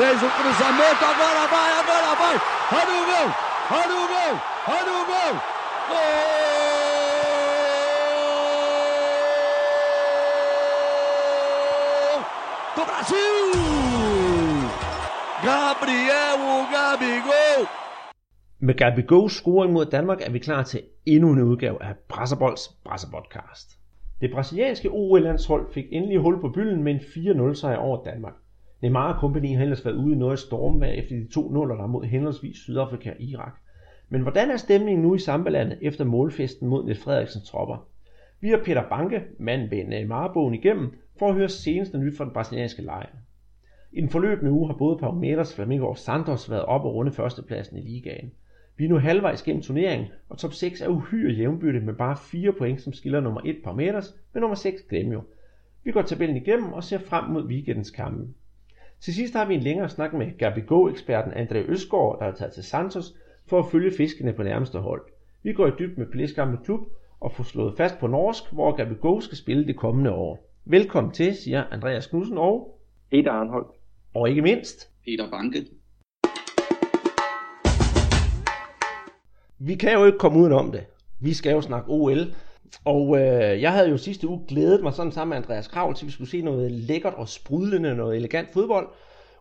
Fez o cruzamento, agora vai, agora vai. Olha o gol, olha o gol, olha o gol. Gol do Brasil! Gabriel Gabigol! Med Gabigol's scoring mod Danmark er vi klar til endnu en udgave af Brasserbolds Brasserpodcast. Det brasilianske OL-landshold fik endelig hul på bylden med en 4-0 sejr over Danmark. Neymar og kompagni har ellers været ude i noget stormvejr efter de to nuller der mod henholdsvis Sydafrika og Irak. Men hvordan er stemningen nu i Sambalandet efter målfesten mod Niels Frederiksens tropper? Vi har Peter Banke, manden bag Neymar-bogen igennem, for at høre seneste nyt fra den brasilianske lejr. I den forløbende uge har både Palmeiras, Flamengo og Santos været op og runde førstepladsen i ligaen. Vi er nu halvvejs gennem turneringen, og top 6 er uhyre jævnbytte med bare 4 point, som skiller nummer 1 Palmeiras med nummer 6 Gremio. Vi går tabellen igennem og ser frem mod weekendens kampe. Til sidst har vi en længere snak med Gabigol-eksperten André Østgaard, der er taget til Santos for at følge fiskene på nærmeste hold. Vi går i dyb med Plæskampe Klub og får slået fast på norsk, hvor Gabigol skal spille det kommende år. Velkommen til, siger Andreas Knudsen og... Peter Arnholdt. Og ikke mindst... Peter Banke. Vi kan jo ikke komme udenom det. Vi skal jo snakke OL. Og øh, jeg havde jo sidste uge glædet mig sådan sammen med Andreas Kravl til, at vi skulle se noget lækkert og sprudlende, noget elegant fodbold.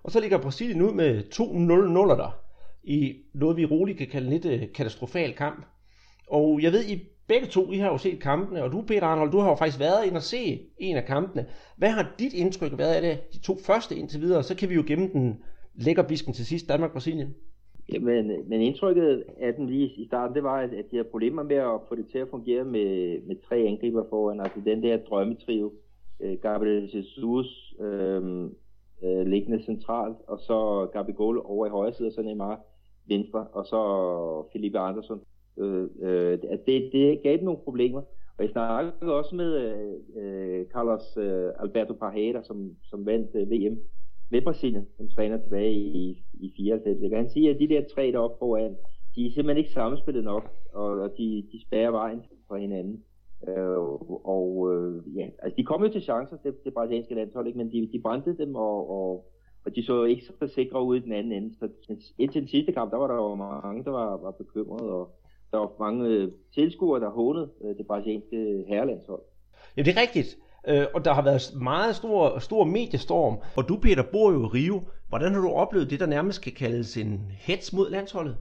Og så ligger Brasilien ud med 2-0-0'er der i noget, vi roligt kan kalde en lidt øh, katastrofal kamp. Og jeg ved, I begge to, I har jo set kampene, og du, Peter Arnold, du har jo faktisk været ind og se en af kampene. Hvad har dit indtryk været af det, de to første indtil videre? Så kan vi jo gemme den lækker bisken til sidst, Danmark-Brasilien. Jamen, men indtrykket af den lige i starten, det var, at de havde problemer med at få det til at fungere med, med tre angriber foran. Altså den der drømmetrio, øh, Gabriel Jesus øh, øh, liggende centralt, og så Gabigol over i højre side, og så Neymar venstre, og så Felipe Andersson. Øh, øh, det, det gav dem nogle problemer. Og jeg snakkede også med øh, øh Carlos øh, Alberto Parreira, som, som vandt øh, VM med Brasilien, som træner tilbage i, i 94. Jeg kan sige, at de der tre deroppe foran, de er simpelthen ikke samspillet nok, og, og de, de spærer vejen for hinanden. Øh, og øh, ja, altså de kom jo til chancer, det, det brasilianske landshold, ikke? men de, de brændte dem, og, og, og de så ikke så sikre ud i den anden ende. Så indtil den sidste kamp, der var der jo mange, der var, var bekymrede, og der var mange øh, tilskuere, der hånede øh, det brasilianske herrelandshold. Ja, det er rigtigt. Øh, og der har været meget stor, stor mediestorm. Og du, Peter, bor jo i Rio. Hvordan har du oplevet det, der nærmest kan kaldes en hets mod landsholdet?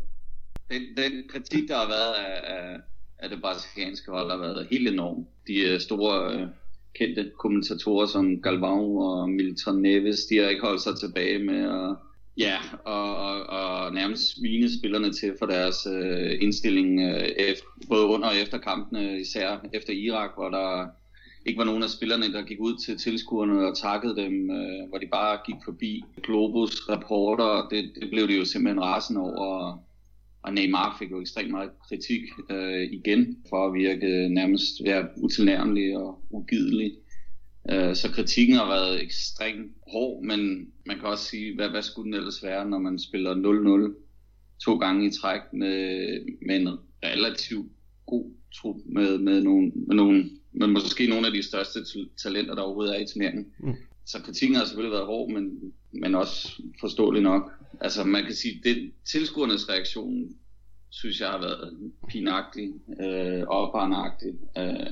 Den, den kritik, der har været af, af, af det brasilianske hold, har været helt enorm. De uh, store uh, kendte kommentatorer som Galvão og Milton Neves, de har ikke holdt sig tilbage med at Ja, og, og, og nærmest svine spillerne til for deres uh, indstilling, uh, efter, både under og efter kampene, især efter Irak, hvor der ikke var nogen af spillerne, der gik ud til tilskuerne og takkede dem, øh, hvor de bare gik forbi Globus reporter. Det, det blev de jo simpelthen rasen over. Og Neymar fik jo ekstremt meget kritik øh, igen for at virke nærmest ja, utilnærmelig og ugidelig. Øh, så kritikken har været ekstremt hård, men man kan også sige, hvad, hvad skulle den ellers være, når man spiller 0-0 to gange i træk med, med en relativt god trup med, med, nogle, med nogle men måske nogle af de største talenter, der overhovedet er i turneringen. Mm. Så kritikken har selvfølgelig været hård, men, men også forståelig nok. Altså man kan sige, det tilskuernes reaktion, synes jeg har været pinagtig, øh, opbarnagtig. Øh,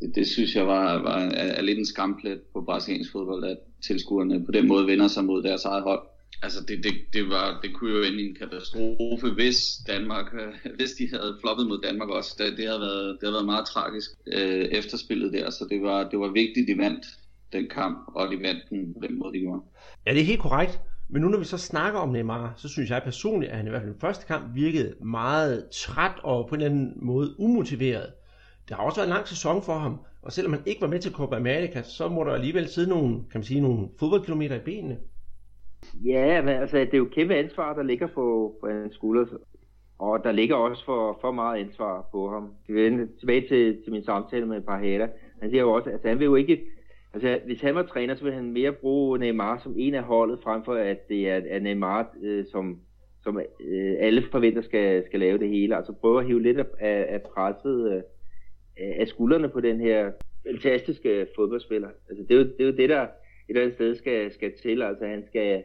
det, det synes jeg var, var er, er lidt en skamplet på brasiliansk fodbold, at tilskuerne på den måde vender sig mod deres eget hold altså det, det, det, var, det kunne jo ende i en katastrofe, hvis Danmark, hvis de havde floppet mod Danmark også. Det, det, havde, været, det havde været meget tragisk øh, efterspillet der, så det var, det var vigtigt, de vandt den kamp, og de vandt den på den måde, de gjorde. Ja, det er helt korrekt. Men nu når vi så snakker om Neymar, så synes jeg personligt, at han i hvert fald den første kamp virkede meget træt og på en eller anden måde umotiveret. Det har også været en lang sæson for ham, og selvom han ikke var med til Copa America, så må der alligevel sidde nogle, kan man sige, nogle fodboldkilometer i benene. Ja, men altså, det er jo kæmpe ansvar, der ligger på, på hans skulder. Og der ligger også for, for meget ansvar på ham. Jeg vil tilbage til, til min samtale med Parhada. Han siger jo også, at altså, han vil jo ikke... Altså, hvis han var træner, så ville han mere bruge Neymar som en af holdet, frem for at det er, er Neymar, øh, som, som øh, alle forventer skal, skal lave det hele. Altså prøve at hive lidt af, af presset øh, af skuldrene på den her fantastiske fodboldspiller. Altså, det, er jo, det er jo det, der et eller andet sted skal, skal til. Altså han skal,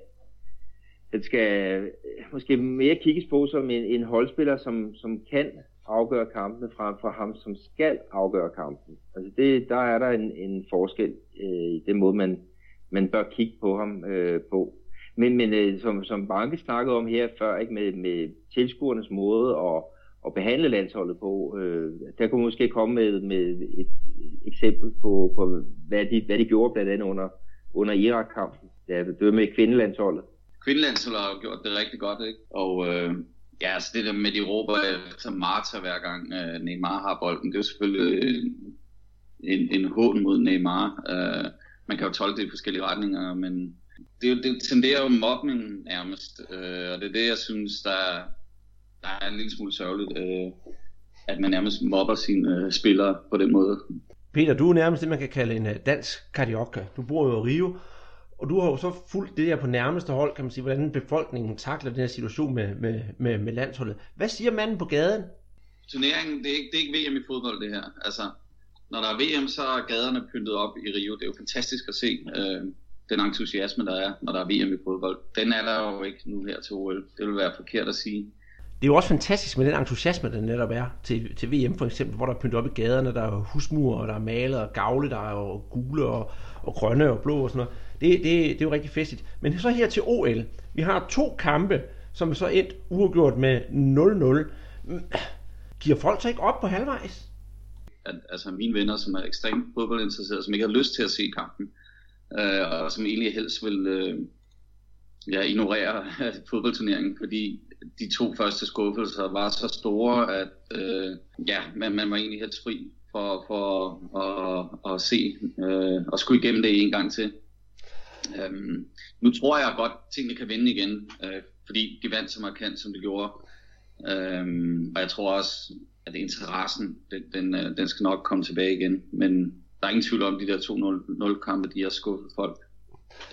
den skal øh, måske mere kigges på som en, en holdspiller, som, som kan afgøre kampene frem for ham, som skal afgøre kampen. Altså det, der er der en, en forskel øh, i den måde, man, man bør kigge på ham øh, på. Men, men øh, som, som Banke snakkede om her før, ikke, med, med tilskuernes måde at, at behandle landsholdet på, øh, der kunne måske komme med, med et eksempel på, på hvad, de, hvad de gjorde blandt andet under, under Irak-kampen. Ja, det var med kvindelandsholdet. Kvindelandsholdet har gjort det rigtig godt, ikke? Og øh, ja, altså det der med de råber efter Marta hver gang øh, Neymar har bolden, det er jo selvfølgelig øh, en, en hån mod Neymar. Øh, man kan jo tolke det i forskellige retninger, men det, det tenderer jo mobbning nærmest, øh, og det er det, jeg synes, der, der er en lille smule sørgeligt, øh, at man nærmest mobber sine øh, spillere på den måde. Peter, du er nærmest det, man kan kalde en øh, dansk kardiokka. Du bor jo i Rio, og du har jo så fulgt det her på nærmeste hold, kan man sige, hvordan befolkningen takler den her situation med, med, med, med landsholdet. Hvad siger manden på gaden? Turneringen, det er, ikke, det er ikke VM i fodbold, det her. Altså, når der er VM, så er gaderne pyntet op i Rio. Det er jo fantastisk at se øh, den entusiasme, der er, når der er VM i fodbold. Den er der jo ikke nu her til OL. Det vil være forkert at sige. Det er jo også fantastisk med den entusiasme, der netop er til, til VM for eksempel, hvor der er pyntet op i gaderne, der er husmur, og der er malet og gavle, der er gule og, og grønne og blå og sådan noget. Det, det, det er jo rigtig festligt. Men så her til OL. Vi har to kampe, som er så endt uafgjort med 0-0. Giver folk så ikke op på halvvejs? At, altså mine venner, som er ekstremt fodboldinteresserede, som ikke har lyst til at se kampen, øh, og som egentlig helst vil øh, ja, ignorere fodboldturneringen, fordi de to første skuffelser var så store, at øh, ja, man, man var egentlig helt fri for, for at, at se øh, og skulle igennem det en gang til. Øhm, nu tror jeg godt, at tingene kan vende igen, øh, fordi de vandt så markant, som de gjorde. Øhm, og jeg tror også, at interessen, den, den, øh, den skal nok komme tilbage igen. Men der er ingen tvivl om, at de der 2-0 kampe, de har skuffet folk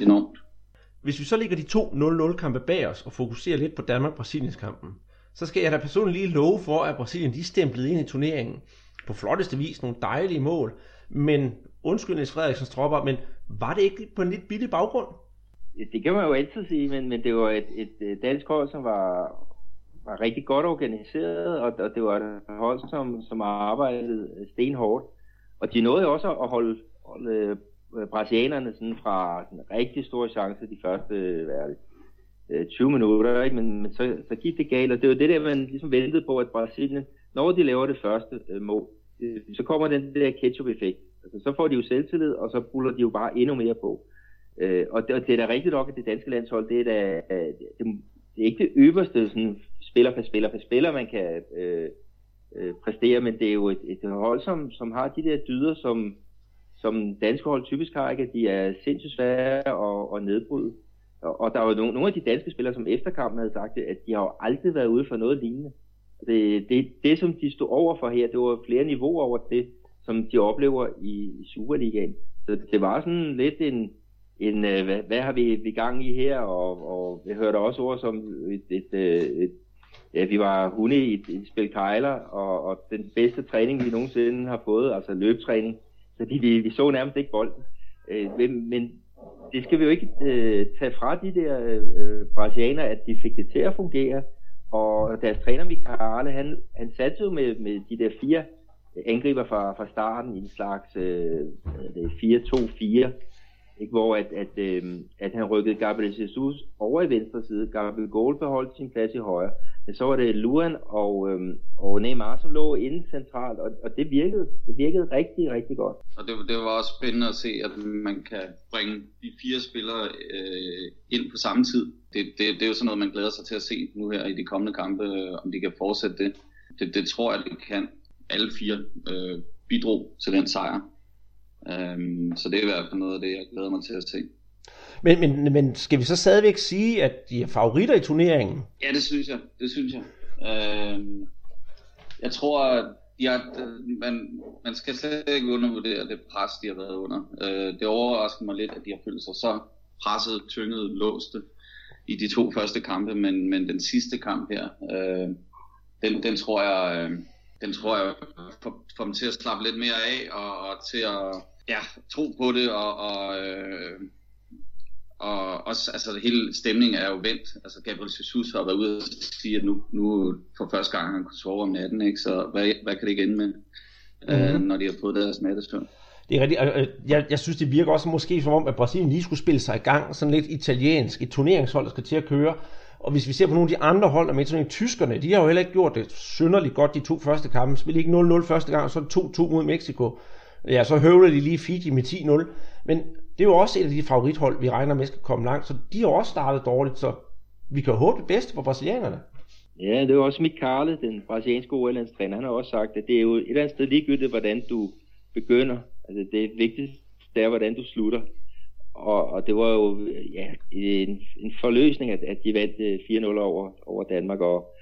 enormt. Hvis vi så lægger de to 0-0 kampe bag os og fokuserer lidt på Danmark-Brasiliens kampen, så skal jeg da personligt lige love for, at Brasilien de stemplede ind i turneringen på flotteste vis nogle dejlige mål. Men undskyld Niels Frederiksens tropper, men var det ikke på en lidt billig baggrund? Det kan man jo altid sige, men, men det var et, et dansk hold, som var, var rigtig godt organiseret, og, og det var et hold, som, som arbejdede stenhårdt. Og de nåede også at holde, holde øh, brasilianerne sådan fra en rigtig stor chance de første hvad det, øh, 20 minutter, ikke? Men, men så, så gik det galt, og det var det der, man ligesom ventede på, at Brasilien, når de laver det første øh, mål, så kommer den der ketchup-effekt. Altså, så får de jo selvtillid, og så buller de jo bare endnu mere på. Øh, og, det, og det er da rigtigt nok, at det danske landshold, det er da, øh, det, det er ikke det øverste sådan, spiller per spiller per spiller, man kan øh, øh, præstere, men det er jo et, et hold, som, som har de der dyder, som, som danske hold typisk har, ikke? at de er sindssygt svære at, at nedbryde. Og, og der var nogle, nogle af de danske spillere, som efter kampen havde sagt at de har jo aldrig været ude for noget lignende. Det, det, det som de stod over for her, det var flere niveauer over det, som de oplever i, i Superligaen. Så det var sådan lidt en, en øh, hvad, hvad har vi, vi gang i her, og, og jeg hørte også ord som et, et, et, et ja, vi var hunde i et, et spil kejler, og, og den bedste træning, vi nogensinde har fået, altså løbetræning, fordi vi, vi så nærmest ikke bolden. Øh, men, men det skal vi jo ikke øh, tage fra de der øh, brasilianer, at de fik det til at fungere, og deres træner Mikarale, han, han satte jo med, med de der fire angriber fra, fra starten i en slags øh, 4-2-4, ikke? hvor at, at, øh, at han rykkede Gabriel Jesus over i venstre side, Gabriel Gold beholdt sin plads i højre, men så var det Luan og, øh, og Neymar, som lå inde centralt, og, og det virkede, det virkede rigtig, rigtig godt. Og det, det var også spændende at se, at man kan bringe de fire spillere øh, ind på samme tid. Det, det, det er jo sådan noget, man glæder sig til at se nu her i de kommende kampe, øh, om de kan fortsætte det. Det, det tror jeg, det kan. Alle fire øh, bidrog til den sejr. Um, så det er i hvert fald noget af det, jeg glæder mig til at se. Men, men, men skal vi så stadigvæk sige, at de er favoritter i turneringen? Ja, det synes jeg. Det synes jeg. Uh, jeg tror, at de har, man, man skal slet ikke undervurdere det pres, de har været under. Uh, det overrasker mig lidt, at de har følt sig så presset, tynget, låste i de to første kampe, men, men den sidste kamp her, uh, den, den tror jeg, uh, den tror jeg får, får dem til at slappe lidt mere af og, og til at ja, tro på det og, og, øh, og også, altså hele stemningen er jo vendt. Altså Gabriel Jesus har været ude og sige, at nu, nu for første gang han kunne sove om natten, ikke? så hvad, hvad kan det ikke ende med, mm-hmm. øh, når de har fået deres nattesøvn? Det er rigtigt. Jeg, jeg synes, det virker også måske som om, at Brasilien lige skulle spille sig i gang, sådan lidt italiensk, et turneringshold, der skal til at køre. Og hvis vi ser på nogle af de andre hold, der med sådan tyskerne, de har jo heller ikke gjort det synderligt godt de to første kampe. Spillede ikke 0-0 første gang, og så 2-2 mod Mexico. Ja, så høvler de lige Fiji med 10-0. Men det er jo også et af de favorithold, vi regner med skal komme langt, så de har også startet dårligt, så vi kan håbe det bedste for brasilianerne. Ja, det er også Mick Carle, den brasilianske OL-landstræner, han har også sagt, at det er jo et eller andet sted ligegyldigt, hvordan du begynder. Altså det vigtigste er, hvordan du slutter. Og, og det var jo ja, en, en forløsning, at, at de vandt øh, 4-0 over, over Danmark, og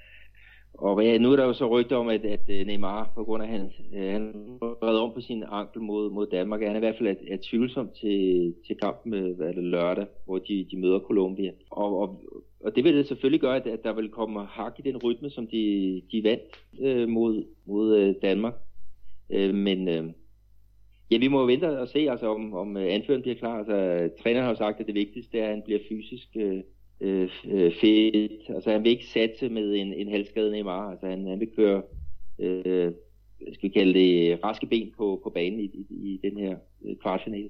og ja, nu er der jo så rygter om, at, at øh, Neymar, på grund af hans, øh, han, han redde om på sin ankel mod, mod Danmark, han er i hvert fald er, er tvivlsom til, til kampen med hvad det, lørdag, hvor de, de møder Colombia. Og, og, og det vil det selvfølgelig gøre, at, at der vil komme hak i den rytme, som de, de vandt øh, mod, mod øh, Danmark. Øh, men øh, ja, vi må jo vente og se, altså, om, om øh, anføreren bliver klar. Altså, træneren har jo sagt, at det vigtigste er, at han bliver fysisk øh, øh, øh, fedt. Altså han vil ikke satse med en, en halvskadet Neymar. Altså han, han vil køre, øh, skal vi kalde det, raske ben på, på banen i, i, i den her øh, kvartfinale.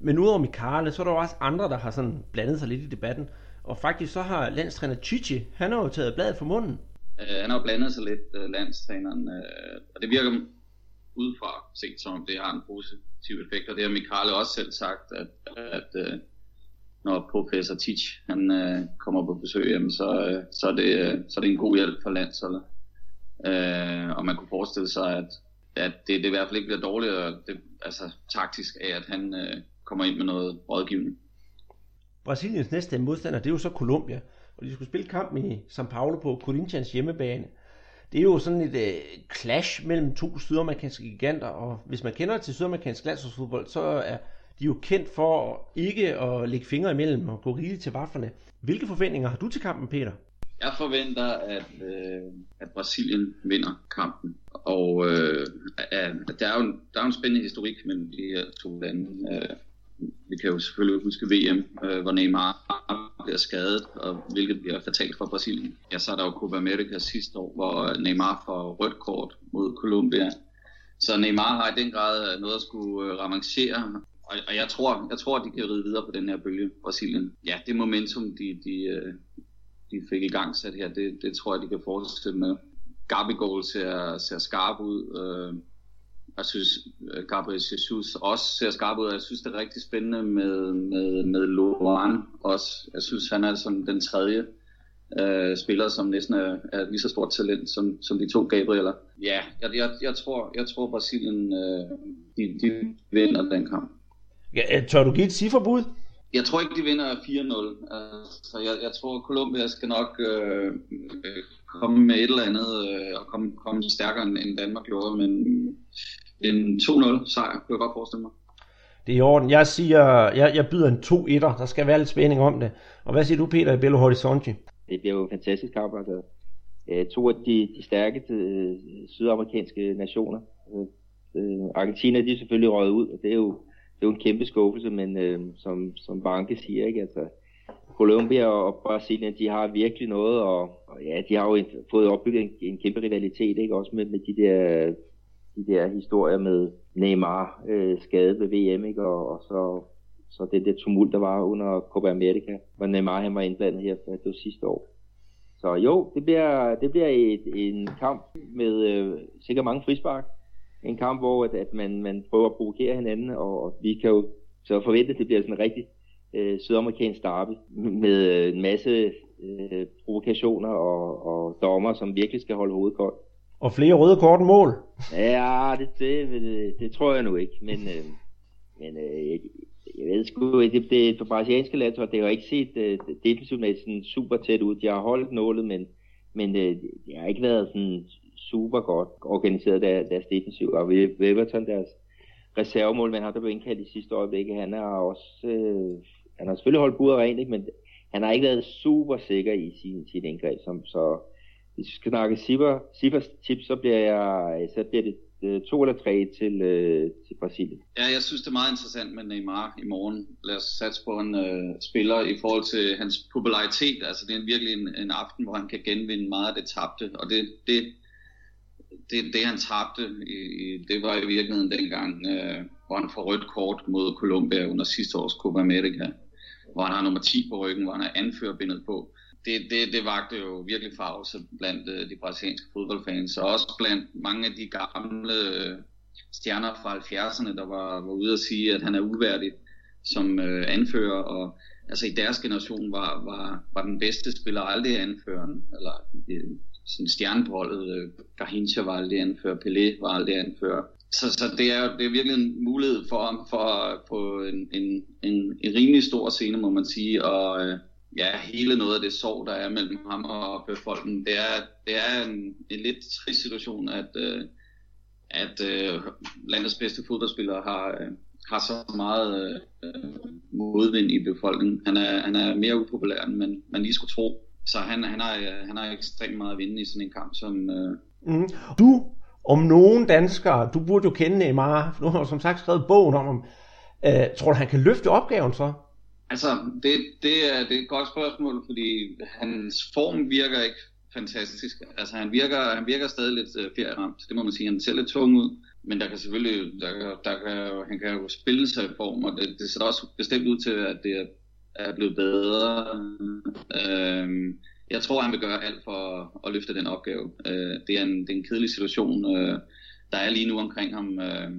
Men udover Mikale, så er der jo også andre, der har sådan blandet sig lidt i debatten. Og faktisk så har landstræner Chichi, han har jo taget bladet for munden. Øh, han har jo blandet sig lidt, øh, landstræneren, øh, og det virker udefra set som om det har en positiv effekt, og det har Mikale også selv sagt, at, at øh, når professor Teach han øh, kommer på besøg, jamen, så, øh, så, er det, øh, så er det en god hjælp for landsholdet. Øh, og man kunne forestille sig, at, at det, det i hvert fald ikke bliver dårligere det, altså, taktisk af, at han øh, kommer ind med noget rådgivning. Brasiliens næste modstander, det er jo så Colombia. Og de skulle spille kampen i São Paulo på Corinthians hjemmebane. Det er jo sådan et øh, clash mellem to sydamerikanske giganter, og hvis man kender til sydamerikansk landsholdsfodbold, så er de er jo kendt for ikke at lægge fingre imellem og gå rigeligt til vafferne. Hvilke forventninger har du til kampen, Peter? Jeg forventer, at, øh, at Brasilien vinder kampen. Og øh, at der, er jo, der er jo en spændende historik mellem de her to lande. Øh, vi kan jo selvfølgelig huske VM, øh, hvor Neymar bliver skadet, og hvilket bliver fatalt for Brasilien. Ja, så er der jo Copa America sidste år, hvor øh, Neymar får rødt kort mod Colombia. Så Neymar har i den grad øh, noget at skulle øh, ravancere, og, og jeg tror, jeg tror, at de kan ride videre på den her bølge, Brasilien. Ja, det momentum, de, de, øh, de fik i gang sat her, det, det tror jeg, de kan fortsætte med. Gabigol ser, ser skarp ud. Øh, jeg synes, øh, Gabriel Jesus også ser skarp ud. Jeg synes, det er rigtig spændende med, med, med Loran også. Jeg synes, han er sådan den tredje øh, spiller, som næsten er, er lige så stort talent som, som de to Gabrieler. Ja, jeg, jeg, jeg, tror, jeg tror Brasilien, øh, de, de vinder den kamp. Ja, tør du give et cifferbud? Jeg tror ikke, de vinder 4-0. Altså, jeg, jeg tror, Colombia skal nok øh, komme med et eller andet øh, og komme, komme stærkere end Danmark gjorde, men en 2-0 sejr kunne jeg godt forestille mig. Det er i orden. Jeg siger, jeg, jeg byder en 2-1'er. Der skal være lidt spænding om det. Og hvad siger du, Peter, i Belo Horizonte? Det bliver jo en fantastisk kamp. Altså, to af de, de stærke øh, sydamerikanske nationer. Øh, Argentina, de er selvfølgelig røget ud, og det er jo det er jo en kæmpe skuffelse, men øh, som, som Banke siger, ikke, altså, Colombia og Brasilien, de har virkelig noget, og, og ja, de har jo en, fået opbygget en, en kæmpe rivalitet, ikke, også med, med de der, de der historier med Neymar øh, skadet ved VM, ikke, og, og så, så det der tumult, der var under Copa America, hvor Neymar han var indblandet her, det var sidste år. Så jo, det bliver, det bliver et, en kamp med øh, sikkert mange frispark, en kamp, hvor at, at man, man prøver at provokere hinanden, og vi kan jo så forvente, at det bliver sådan en rigtig øh, sydamerikansk derby med øh, en masse øh, provokationer og, og dommer, som virkelig skal holde hovedet koldt. Og flere røde kort end mål? Ja, det, det, det, øh, det tror jeg nu ikke, men, øh, men øh, jeg, jeg ved sgu, det, det, det brasilianske landshold, det har ikke set øh, defensivt med sådan super tæt ud. De har holdt nålet, men, men øh, det har ikke været sådan super godt organiseret der, deres defensiv, og Weberton, deres reservemålmand, han der blev indkaldt i sidste øjeblik, han har også, øh, han har selvfølgelig holdt budet rent, ikke? men han har ikke været super sikker i sin, sin indgreb, som, så hvis vi snakker snakke Sivers tips, så bliver, jeg, øh, så bliver det øh, to eller tre til, øh, til Brasilien. Ja, jeg synes, det er meget interessant med Neymar i morgen. Lad os satse på en øh, spiller i forhold til hans popularitet. Altså, det er virkelig en, en aften, hvor han kan genvinde meget af det tabte. Og det, det, det, det han tabte, i, i, det var i virkeligheden dengang, øh, hvor han får rødt kort mod Colombia under sidste års Copa America. Hvor han har nummer 10 på ryggen, hvor han har anførbindet på det, det, det vagte jo virkelig farvelse blandt øh, de brasilianske fodboldfans, og også blandt mange af de gamle øh, stjerner fra 70'erne, der var, var ude at sige, at han er uværdig som øh, anfører, og altså i deres generation var, var, var den bedste spiller aldrig anføreren, eller øh, sådan stjernebrollet, øh, Garhincha var aldrig anfører, Pelé var aldrig anfører. Så, så det, er, det er virkelig en mulighed for ham for, på en, en, en, en rimelig stor scene, må man sige, og øh, ja, hele noget af det sorg, der er mellem ham og befolkningen, det er, det er en, en lidt trist situation, at, øh, at øh, landets bedste fodboldspiller har, øh, har så meget øh, modvind i befolkningen. Han er, han er mere upopulær, end man, man lige skulle tro. Så han, han, har, øh, han har ekstremt meget at vinde i sådan en kamp. Som, øh... mm. Du, om nogen danskere, du burde jo kende Neymar, nu har du som sagt skrevet bogen om ham. Øh, tror du, han kan løfte opgaven så? Altså, det, det, er, det er et godt spørgsmål, fordi hans form virker ikke fantastisk. Altså, han virker, han virker stadig lidt uh, ferieramt, det må man sige. Han ser lidt tung ud, men der kan selvfølgelig, der, der kan, han kan jo spille sig i form, og det, det ser også bestemt ud til, at det er, er blevet bedre. Uh, jeg tror, han vil gøre alt for at løfte den opgave. Øh, det, er en, det er en kedelig situation, øh, der er lige nu omkring ham. Øh,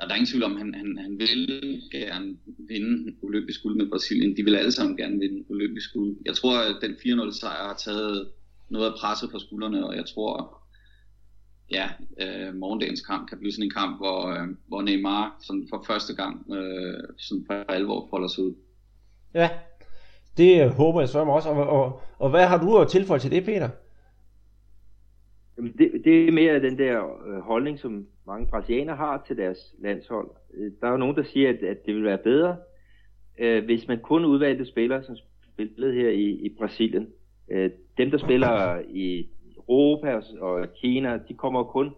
og der er ingen tvivl om, at han, han, han vil gerne vinde olympisk guld med Brasilien. De vil alle sammen gerne vinde olympisk guld. Jeg tror, at den 4-0 sejr har taget noget af presset på skuldrene, og jeg tror, ja, øh, morgendagens kamp kan blive sådan en kamp, hvor, øh, hvor Neymar sådan for første gang øh, sådan for alvor folder sig ud. Ja, det håber jeg så også. Og, og, og hvad har du at tilføje til det, Peter? Jamen det, det er mere den der øh, holdning, som mange brasilianere har til deres landshold. Øh, der er jo nogen, der siger, at, at det ville være bedre, øh, hvis man kun udvalgte spillere, som spillede her i, i Brasilien. Øh, dem, der spiller i Europa og Kina, de kommer kun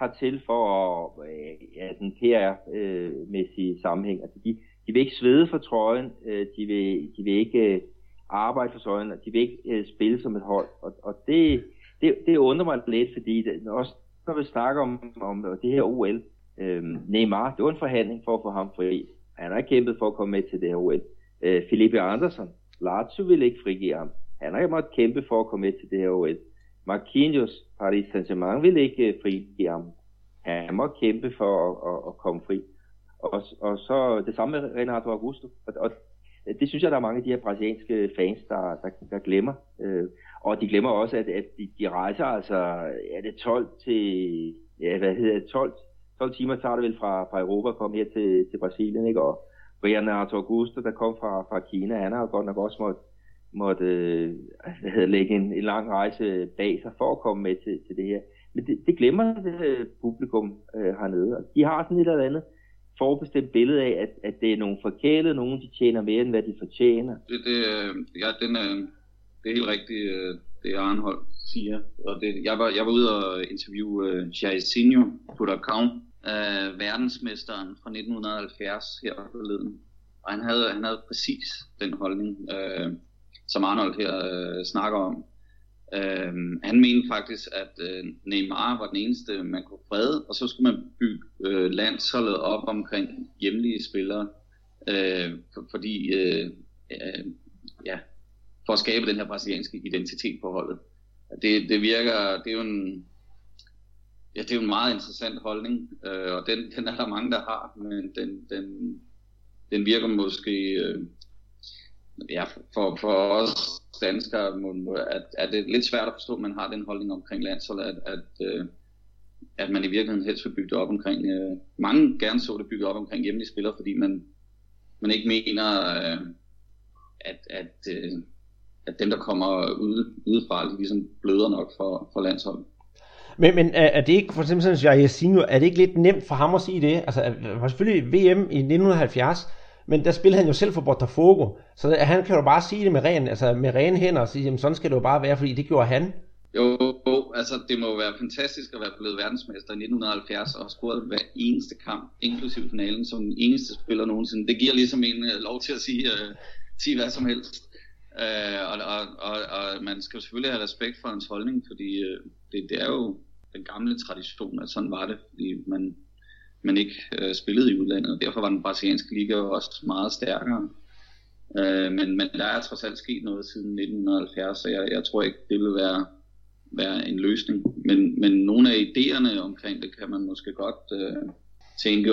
hertil for at, øh, ja, den PR-mæssige øh, sammenhæng. Altså de, de vil ikke svede for trøjen, øh, de, vil, de vil ikke øh, arbejde for trøjen, og de vil ikke øh, spille som et hold. Og, og det, det, det undrer mig lidt, fordi det, også når vi snakker om, om det her OL, øh, Neymar, det var en forhandling for at få ham fri. Han har kæmpet for at komme med til det her OL. Øh, Felipe Andersen, Lazio vil ikke frigive ham. Han har måttet kæmpe for at komme med til det her OL. Marquinhos, Paris Saint-Germain vil ikke øh, frigive ham. Han må kæmpe for at, at, at komme fri. Og, og så det samme med Renato Augusto. Og, og det synes jeg, der er mange af de her brasilianske fans, der, der, der glemmer. Øh, og de glemmer også, at, at de, de rejser altså, er det 12 til, ja, hvad hedder det, 12, 12 timer tager det vel fra, fra Europa at komme her til, til Brasilien, ikke? Og Renato Augusto, der kom fra, fra Kina, han har jo godt nok også måtte, måtte øh, hvad hedder, lægge en, en lang rejse bag sig for at komme med til, til det her. Men det, det glemmer det publikum øh, hernede. De har sådan et eller andet forbestemt billede af, at, at det er nogle forkælede, nogen de tjener mere, end hvad de fortjener. Det, det, øh, ja, den, er, det er helt rigtigt, øh, det Arnhold siger. Og det, jeg, var, jeg var ude og interviewe øh, uh, Jairzinho account uh, verdensmesteren fra 1970 her forleden. Og han havde, han havde præcis den holdning, uh, som Arnold her uh, snakker om. Uh, han mente faktisk, at uh, Neymar var den eneste, man kunne frede, og så skulle man bygge uh, landsholdet op omkring hjemlige spillere, uh, for, fordi uh, uh, ja, for at skabe den her brasilianske identitet på holdet. Det, det virker, det er jo en, ja, det er jo en meget interessant holdning, øh, og den, den er der mange, der har, men den, den, den virker måske, øh, ja, for, for os danskere, må, at, at det er lidt svært at forstå, at man har den holdning omkring landsholdet, at, at, øh, at man i virkeligheden helst vil bygge det op omkring, øh, mange gerne så det bygget op omkring hjemlige spillere, fordi man, man ikke mener, øh, at, at øh, at dem, der kommer ud, udefra, de ligesom bløder nok for, for landsholdet. Men, men er, er det ikke, for eksempel sådan Jairzinho, er det ikke lidt nemt for ham at sige det? Altså, var selvfølgelig VM i 1970, men der spillede han jo selv for Botafogo, så han kan jo bare sige det med ren, altså med rene hænder og sige, jamen sådan skal det jo bare være, fordi det gjorde han. Jo, altså, det må være fantastisk at være blevet verdensmester i 1970 og have scoret hver eneste kamp, inklusive finalen, som eneste spiller nogensinde. Det giver ligesom en uh, lov til at sige, uh, sige hvad som helst. Øh, og, og, og, og man skal selvfølgelig have respekt for hans holdning, fordi øh, det, det er jo den gamle tradition, at sådan var det, fordi man, man ikke øh, spillede i udlandet, derfor var den brasilianske liga jo også meget stærkere. Øh, men, men der er trods alt sket noget siden 1970, så jeg, jeg tror ikke, det vil være være en løsning. Men, men nogle af idéerne omkring det kan man måske godt øh, tænke,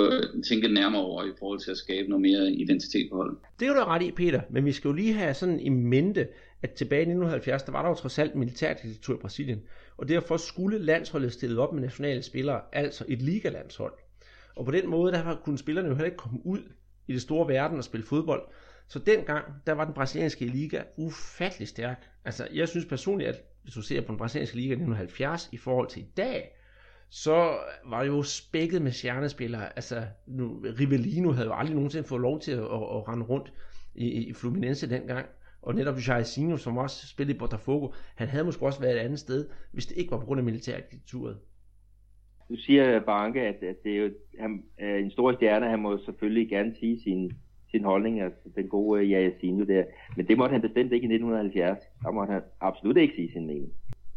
tænke nærmere over i forhold til at skabe noget mere identitet på holdet. Det er du ret i, Peter, men vi skal jo lige have sådan i mente, at tilbage i 1970, der var der jo trods alt militærdiktatur i Brasilien, og derfor skulle landsholdet stillet op med nationale spillere, altså et ligalandshold. Og på den måde, der kunne spillerne jo heller ikke komme ud i det store verden og spille fodbold. Så dengang, der var den brasilianske liga ufattelig stærk. Altså, jeg synes personligt, at hvis du ser på den brasilianske liga i 1970 i forhold til i dag, så var jo spækket med stjernespillere. Altså, nu, Rivellino havde jo aldrig nogensinde fået lov til at, at, at rende rundt i, i Fluminense dengang. Og netop Jairzinho, som også spillede i Botafogo, han havde måske også været et andet sted, hvis det ikke var på grund af militærdiktaturet. Du siger, Banke, at, at det er jo han, er en stor stjerne. Han må selvfølgelig gerne sige sin, sin holdning, altså den gode Jairzinho der. Men det måtte han bestemt ikke i 1970. Der måtte han absolut ikke sige sin mening.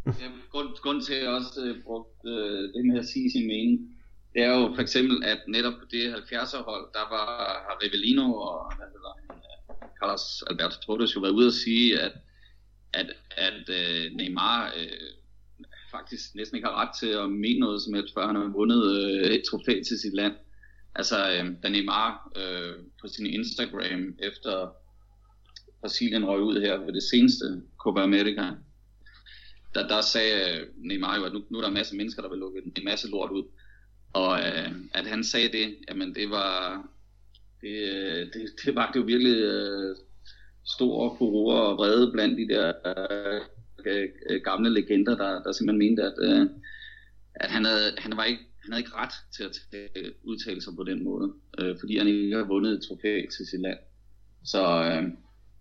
Ja, grund, grund til at jeg også øh, uh, brugt uh, øh, det med at sige sin mening, det er jo for eksempel, at netop på det 70'er hold, der var Rivellino og hvad hedder, uh, Carlos Alberto Torres jo været ude at sige, at, at, at uh, Neymar uh, faktisk næsten ikke har ret til at mene noget som helst, før han har vundet uh, et trofæ til sit land. Altså, øh, da Neymar øh, på sin Instagram efter Brasilien røg ud her ved det seneste Copa America, der, der sagde øh, Neymar jo, at nu, nu er der en masse mennesker, der vil lukke en, en masse lort ud. Og øh, at han sagde det, jamen det var, det, øh, det, det var det jo virkelig øh, stor furore og vrede blandt de der øh, øh, gamle legender, der, der simpelthen mente, at, øh, at han, havde, han var ikke han havde ikke ret til at udtale sig på den måde, øh, fordi han ikke har vundet et trofæ til sit land. Så øh,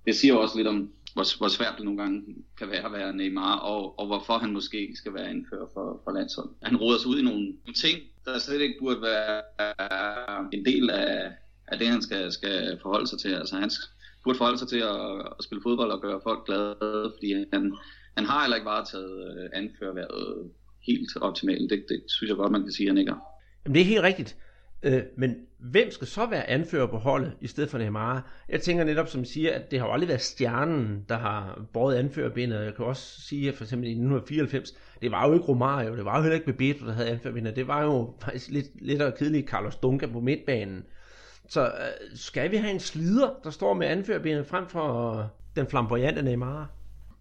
det siger også lidt om, hvor, hvor svært det nogle gange kan være at være Neymar, og, og hvorfor han måske ikke skal være indfører for, for landsholdet. Han roder sig ud i nogle, ting, der slet ikke burde være en del af, af det, han skal, skal forholde sig til. Altså han burde forholde sig til at, at spille fodbold og gøre folk glade, fordi han, han har heller ikke varetaget øh, anførerværet helt optimalt. Det, det synes jeg godt, man kan sige, at han ikke er. Jamen, det er helt rigtigt. Øh, men hvem skal så være anfører på holdet i stedet for Neymar? Jeg tænker netop, som siger, at det har jo aldrig været stjernen, der har båret anførerbindet. Jeg kan også sige, at for eksempel i 1994, det var jo ikke Romario, det var jo heller ikke Bebeto, der havde anførerbindet. Det var jo faktisk lidt, lidt og kedeligt Carlos Dunca på midtbanen. Så øh, skal vi have en slider, der står med anførerbindet frem for øh, den flamboyante Neymar?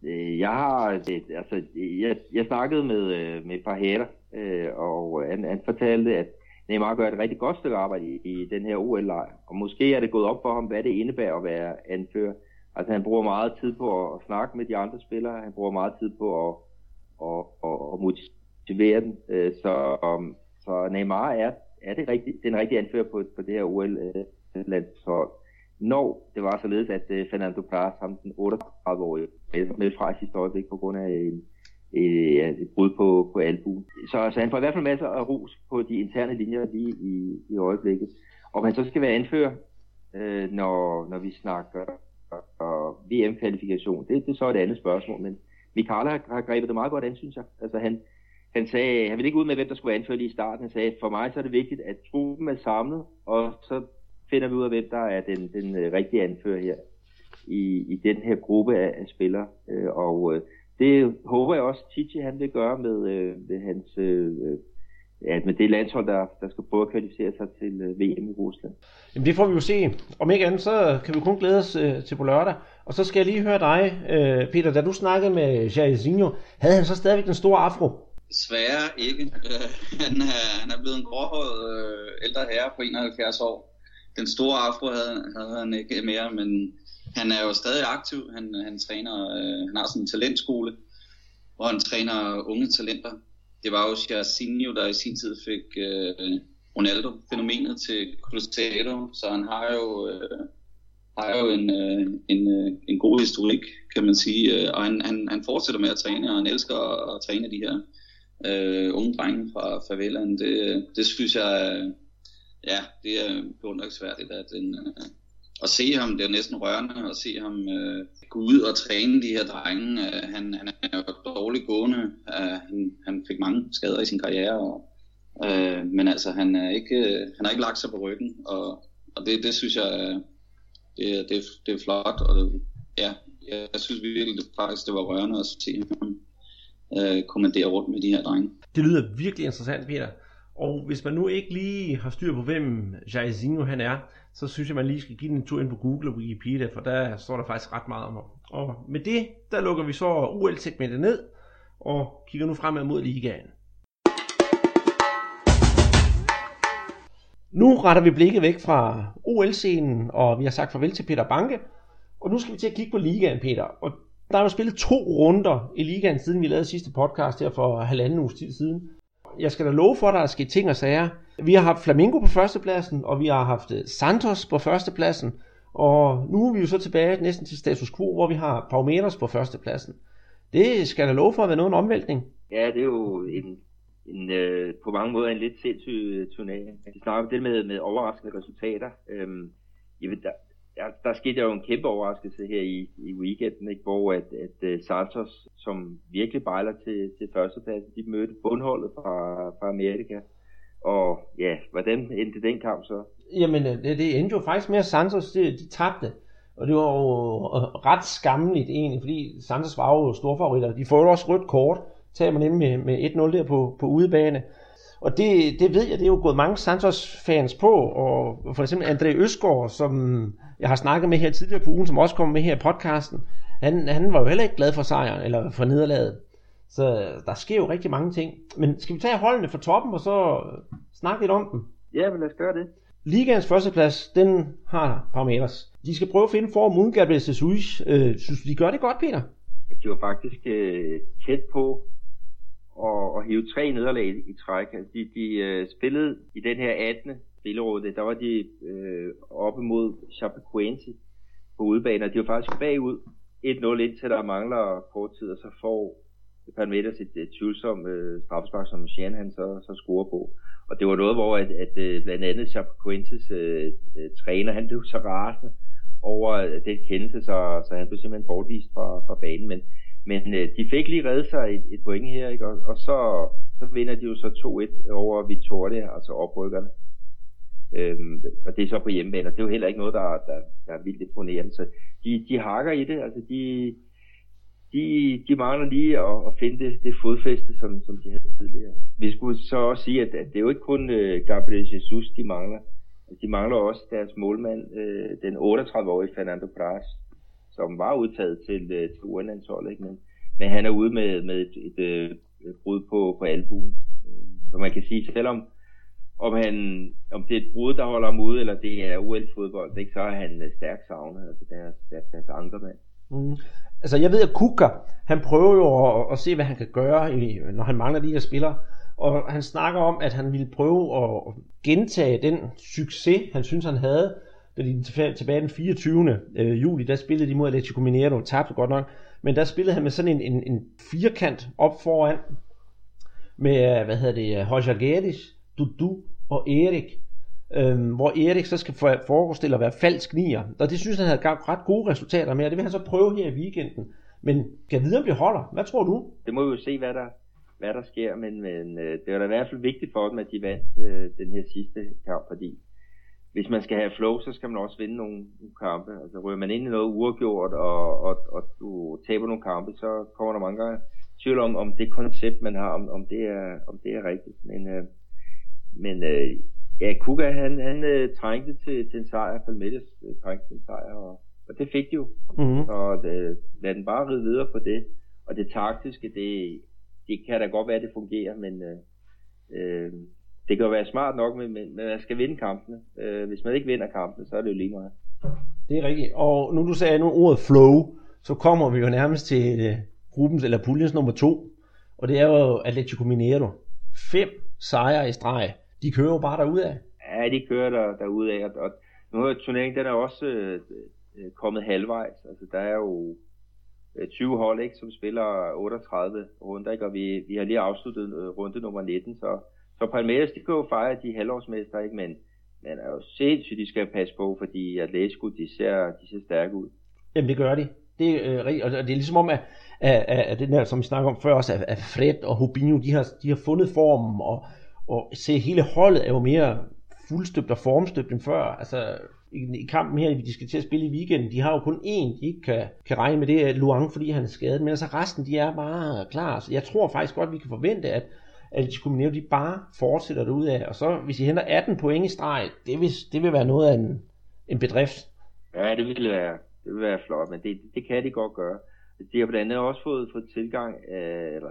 Øh, jeg har, altså, jeg, jeg snakkede med, øh, med med par øh, og han, han fortalte, at Neymar gør et rigtig godt stykke arbejde i, i den her OL-lejr, og måske er det gået op for ham, hvad det indebærer at være anfører. Altså han bruger meget tid på at, snakke med de andre spillere, han bruger meget tid på at, at, at, at motivere dem, øh, så, um, så Neymar er, er det rigtig, den rigtige anfører på, på det her OL-landshold når det var således, at øh, Fernando Praz, ham den 38-årige, med fra i sidste øjeblik på grund af en, Øh, et, et brud på, på albuen. Så, så han får i hvert fald masser af ros på de interne linjer lige i, i øjeblikket. Om han så skal være anfører, øh, når, når vi snakker øh, og VM-kvalifikation, det, det er så et andet spørgsmål, men Mikael har, har grebet det meget godt an, synes jeg. Altså han, han sagde, han ville ikke ud med, hvem der skulle være anført i starten. Han sagde, for mig så er det vigtigt, at truppen er samlet, og så finder vi ud af, hvem der er den, den rigtige anfører her i, i den her gruppe af, af spillere. Øh, og øh, det håber jeg også, Titi han vil gøre med, med hans ja, med det landshold, der, der skal prøve at kvalificere sig til VM i Rusland. Jamen det får vi jo se. Om ikke andet, så kan vi kun glæde os til på lørdag. Og så skal jeg lige høre dig, Peter, da du snakkede med Jairzinho, havde han så stadigvæk den store afro? Desværre ikke. han, er, han er blevet en gråhåret ældre herre på 71 år den store afro havde, havde han ikke mere, men han er jo stadig aktiv. Han, han træner, øh, han har sådan en talentskole, hvor han træner unge talenter. Det var jo Jairzinho, der i sin tid fik øh, Ronaldo-fænomenet til Cruzeiro, så han har jo, øh, har jo en, øh, en, øh, en god historik, kan man sige. Og han, han, han fortsætter med at træne, og han elsker at, at træne de her øh, unge drenge fra favelaen. Det, det synes jeg, ja, det er beundringsværdigt, at, en, øh, at se ham, det er næsten rørende at se ham øh, gå ud og træne de her drenge. Øh, han, han er jo dårlig gående, øh, han, han fik mange skader i sin karriere, og, øh, men altså han er ikke, øh, han har ikke lagt sig på ryggen, og, og det, det synes jeg, øh, det, det, det er flot, og det, ja, jeg, jeg synes virkelig det, faktisk, det var rørende at se ham øh, kommandere rundt med de her drenge. Det lyder virkelig interessant, Peter. Og hvis man nu ikke lige har styr på, hvem Jairzinho han er, så synes jeg, man lige skal give den en tur ind på Google og Wikipedia, for der står der faktisk ret meget om ham. Og med det, der lukker vi så UL-segmentet ned, og kigger nu fremad mod ligaen. Nu retter vi blikket væk fra OL-scenen, og vi har sagt farvel til Peter Banke. Og nu skal vi til at kigge på ligaen, Peter. Og der er jo spillet to runder i ligaen, siden vi lavede sidste podcast her for halvanden uge tid siden. Jeg skal da love for, at der er sket ting og sager. Vi har haft Flamingo på førstepladsen, og vi har haft øh, Santos på førstepladsen. Og nu er vi jo så tilbage næsten til status quo, hvor vi har Palmeiras på førstepladsen. Det skal da love for at være noget en omvæltning. Ja, det er jo en, en, øh, på mange måder en lidt sindssyg øh, turnering. Vi snakker om det med, med overraskende resultater. Øhm, jeg ved, der, der, der skete jo en kæmpe overraskelse her i, i weekenden, ikke? hvor at, at uh, Santos, som virkelig bejler til, til førstepladsen, de mødte bundholdet fra, fra Amerika. Og ja, hvordan endte den kamp så? Jamen, øh, det, det endte jo faktisk med, at Santos de, de tabte. Og det var jo øh, ret skammeligt egentlig, fordi Santos var jo storfavoritter. De får jo også rødt kort, tager man ind med, med 1-0 der på, på udebane. Og det, det ved jeg, det er jo gået mange Santos-fans på, og for eksempel André Øsgaard, som jeg har snakket med her tidligere på ugen, som også kommer med her i podcasten, han, han var jo heller ikke glad for sejren, eller for nederlaget. Så der sker jo rigtig mange ting. Men skal vi tage holdene fra toppen, og så snakke lidt om dem? Ja, men lad os gøre det. Ligaens førsteplads, den har Parmeters. De skal prøve at finde form uden Gabriel Jesus. Øh, synes du, de gør det godt, Peter? De var faktisk øh, tæt på at, at hive tre nederlag i, i træk. Altså, de, de øh, spillede i den her 18. spilleråde, der var de øh, oppe mod Chapecoense på udebane, og de var faktisk bagud 1-0 indtil der mangler kort tid, og så får Palmeiras et, et tvivlsomt øh, straffespark, som Jean han så, så scorer på. Og det var noget, hvor at, at, at blandt andet Chapecoenses øh, øh, træner, han blev så rasende over øh, den kendelse, så, så han blev simpelthen bortvist fra, fra banen. Men, men øh, de fik lige reddet sig et, et point her, ikke? Og, og så, så vinder de jo så 2-1 over Victoria, altså oprykkerne. Øhm, og det er så på hjemmebane, og det er jo heller ikke noget, der, der, der er vildt imponerende. Så de, de hakker i det, altså de, de, de mangler lige at, at finde det, det fodfæste, som, som de havde tidligere. Vi skulle så også sige, at, at det er jo ikke kun øh, Gabriel Jesus, de mangler. De mangler også deres målmand, øh, den 38-årige Fernando Pras, som var udtaget til, øh, til UN-landsholdet, ikke? Men, men han er ude med, med et, et, et, et brud på, på albuen. Øh, så man kan sige, selvom om, han, om det er et brud, der holder ham ude, eller det er OL-fodbold, ikke, så er han øh, stærkt savnet, altså deres, deres, deres ankermand. Mm. Altså jeg ved, at Kuka, han prøver jo at, at se, hvad han kan gøre, når han mangler de her spillere. Og han snakker om, at han ville prøve at gentage den succes, han synes, han havde, da de tilbage den 24. Øh, juli, der spillede de mod Atletico Mineiro, tabte godt nok, men der spillede han med sådan en, en, en firkant op foran, med, hvad hedder det, Roger Guedes, Dudu og Erik, øhm, hvor Erik så skal forestille at være falsk nier. Og det synes han havde ret gode resultater med, og det vil han så prøve her i weekenden. Men kan videre om det holder? Hvad tror du? Det må vi jo se, hvad der, hvad der sker, men, men øh, det er da i hvert fald vigtigt for dem, at de vandt øh, den her sidste kamp, fordi hvis man skal have flow, så skal man også vinde nogle, nogle kampe. Altså ryger man ind i noget uafgjort, og, og, og du taber nogle kampe, så kommer der mange gange tvivl om, om det koncept, man har, om, om, det, er, om det er rigtigt. Men, øh, men øh, ja, Kuka, han, han øh, trængte til, til en sejr, Palmeiras øh, trængte til en sejr, og, og det fik de jo. Mm-hmm. Og det, lad den bare ride videre på det. Og det taktiske, det, det kan da godt være, at det fungerer, men øh, øh, det kan jo være smart nok, men, men man skal vinde kampene. Øh, hvis man ikke vinder kampene, så er det jo lige meget. Det er rigtigt. Og nu du sagde nu ordet flow, så kommer vi jo nærmest til uh, gruppens eller puljens nummer to. Og det er jo Atletico Mineiro. Fem sejre i streg de kører jo bare derudad. Ja, de kører der, derudad, og, og nu er turneringen den er også øh, øh, kommet halvvejs. Altså, der er jo 20 hold, ikke, som spiller 38 runder, ikke? og vi, vi har lige afsluttet øh, runde nummer 19, så, så Palmeiras, de kan jo fejre de halvårsmester, ikke? men men er jo sindssygt, de skal passe på, fordi Atletico, de ser, de ser stærke ud. Jamen det gør de. Det er, øh, og det er ligesom om, at, at, at det der, som vi snakker om før også, at, at Fred og Hubinho, de har, de har fundet formen, og, og se, hele holdet er jo mere fuldstøbt og formstøbt end før. Altså, i, i kampen her, de skal til at spille i weekenden, de har jo kun én, de ikke kan, kan regne med, det er Luang, fordi han er skadet, men altså resten, de er bare klar. Så jeg tror faktisk godt, vi kan forvente, at at de Mineiro, de bare fortsætter det ud af, og så hvis I henter 18 point i streg, det vil, det vil være noget af en, en bedrift. Ja, det vil være, det vil være flot, men det, det kan de godt gøre. De har blandt andet også fået, fået tilgang, af, eller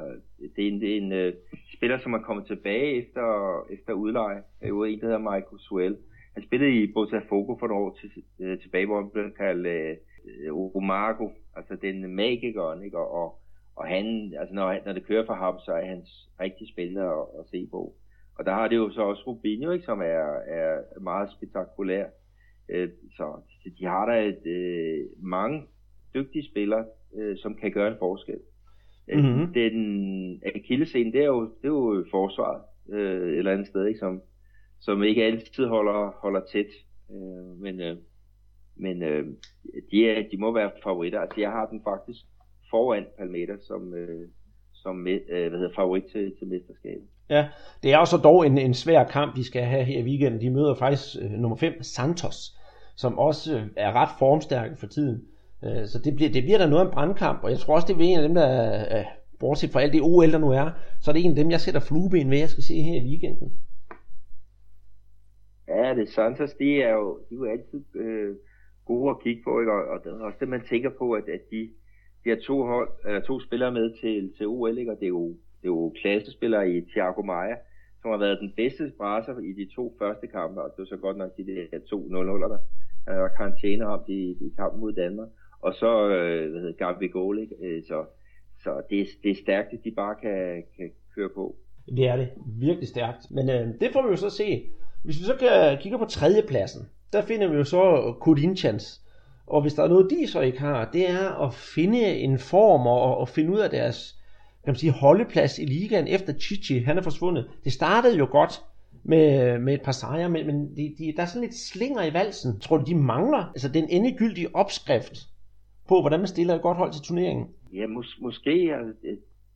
det er en, det er en uh, spiller, som er kommet tilbage efter, efter udleje. Det er jo en, der hedder Michael Suel. Han spillede i Botafogo for et år til, uh, tilbage, hvor han blev kaldt uh, Romago, altså den magikeren, ikke? Og, og, og han, altså når, når det kører for ham, så er han rigtig spændende at, at se på. Og der har det jo så også Rubinho, ikke, som er, er meget spektakulær. Øh, så de har der et, øh, mange dygtige spillere, øh, som kan gøre en forskel. Mm-hmm. Den akillescenen, det er jo, det er jo forsvaret øh, et eller andet sted, ikke, som, som ikke altid holder, holder tæt. Øh, men øh, men øh, de, er, de må være favoritter. Altså, jeg har den faktisk foran Palmeiras som, øh, som øh, hvad hedder, favorit til, til mesterskabet. Ja, det er også dog en, en svær kamp, de skal have her i weekenden. De møder faktisk øh, nummer 5, Santos, som også øh, er ret formstærke for tiden. Øh, så det bliver, det bliver da noget af en brandkamp, og jeg tror også, det er en af dem, der øh, bortset fra alt det OL, der nu er, så er det en af dem, jeg sætter flueben ved, jeg skal se her i weekenden. Ja, det Santos, de er jo, de er jo altid øh, gode at kigge på, ikke? Og, og det er også det, man tænker på, at, at de, de har to, hold, eller to spillere med til, til OL, ikke? og det er, jo, det er jo klassespillere i Thiago Maia, som har været den bedste brasser i de to første kampe, og det var så godt nok de der to 0 der. Han har karantæne om i, i kampen mod Danmark. Og så, øh, hvad hedder Gabi Goal, ikke? Øh, så, så det, det er stærkt, at de bare kan, kan køre på. Det er det. Virkelig stærkt. Men øh, det får vi jo så se. Hvis vi så kan kigge på tredjepladsen, der finder vi jo så Corinthians, og hvis der er noget, de så ikke har, det er at finde en form og, og finde ud af deres kan man sige, holdeplads i ligaen efter Chichi, han er forsvundet. Det startede jo godt med, med et par sejre, men, men de, de, der er sådan lidt slinger i valsen. Tror du, de mangler altså den endegyldige opskrift på, hvordan man stiller et godt hold til turneringen? Ja, mås- måske. Altså,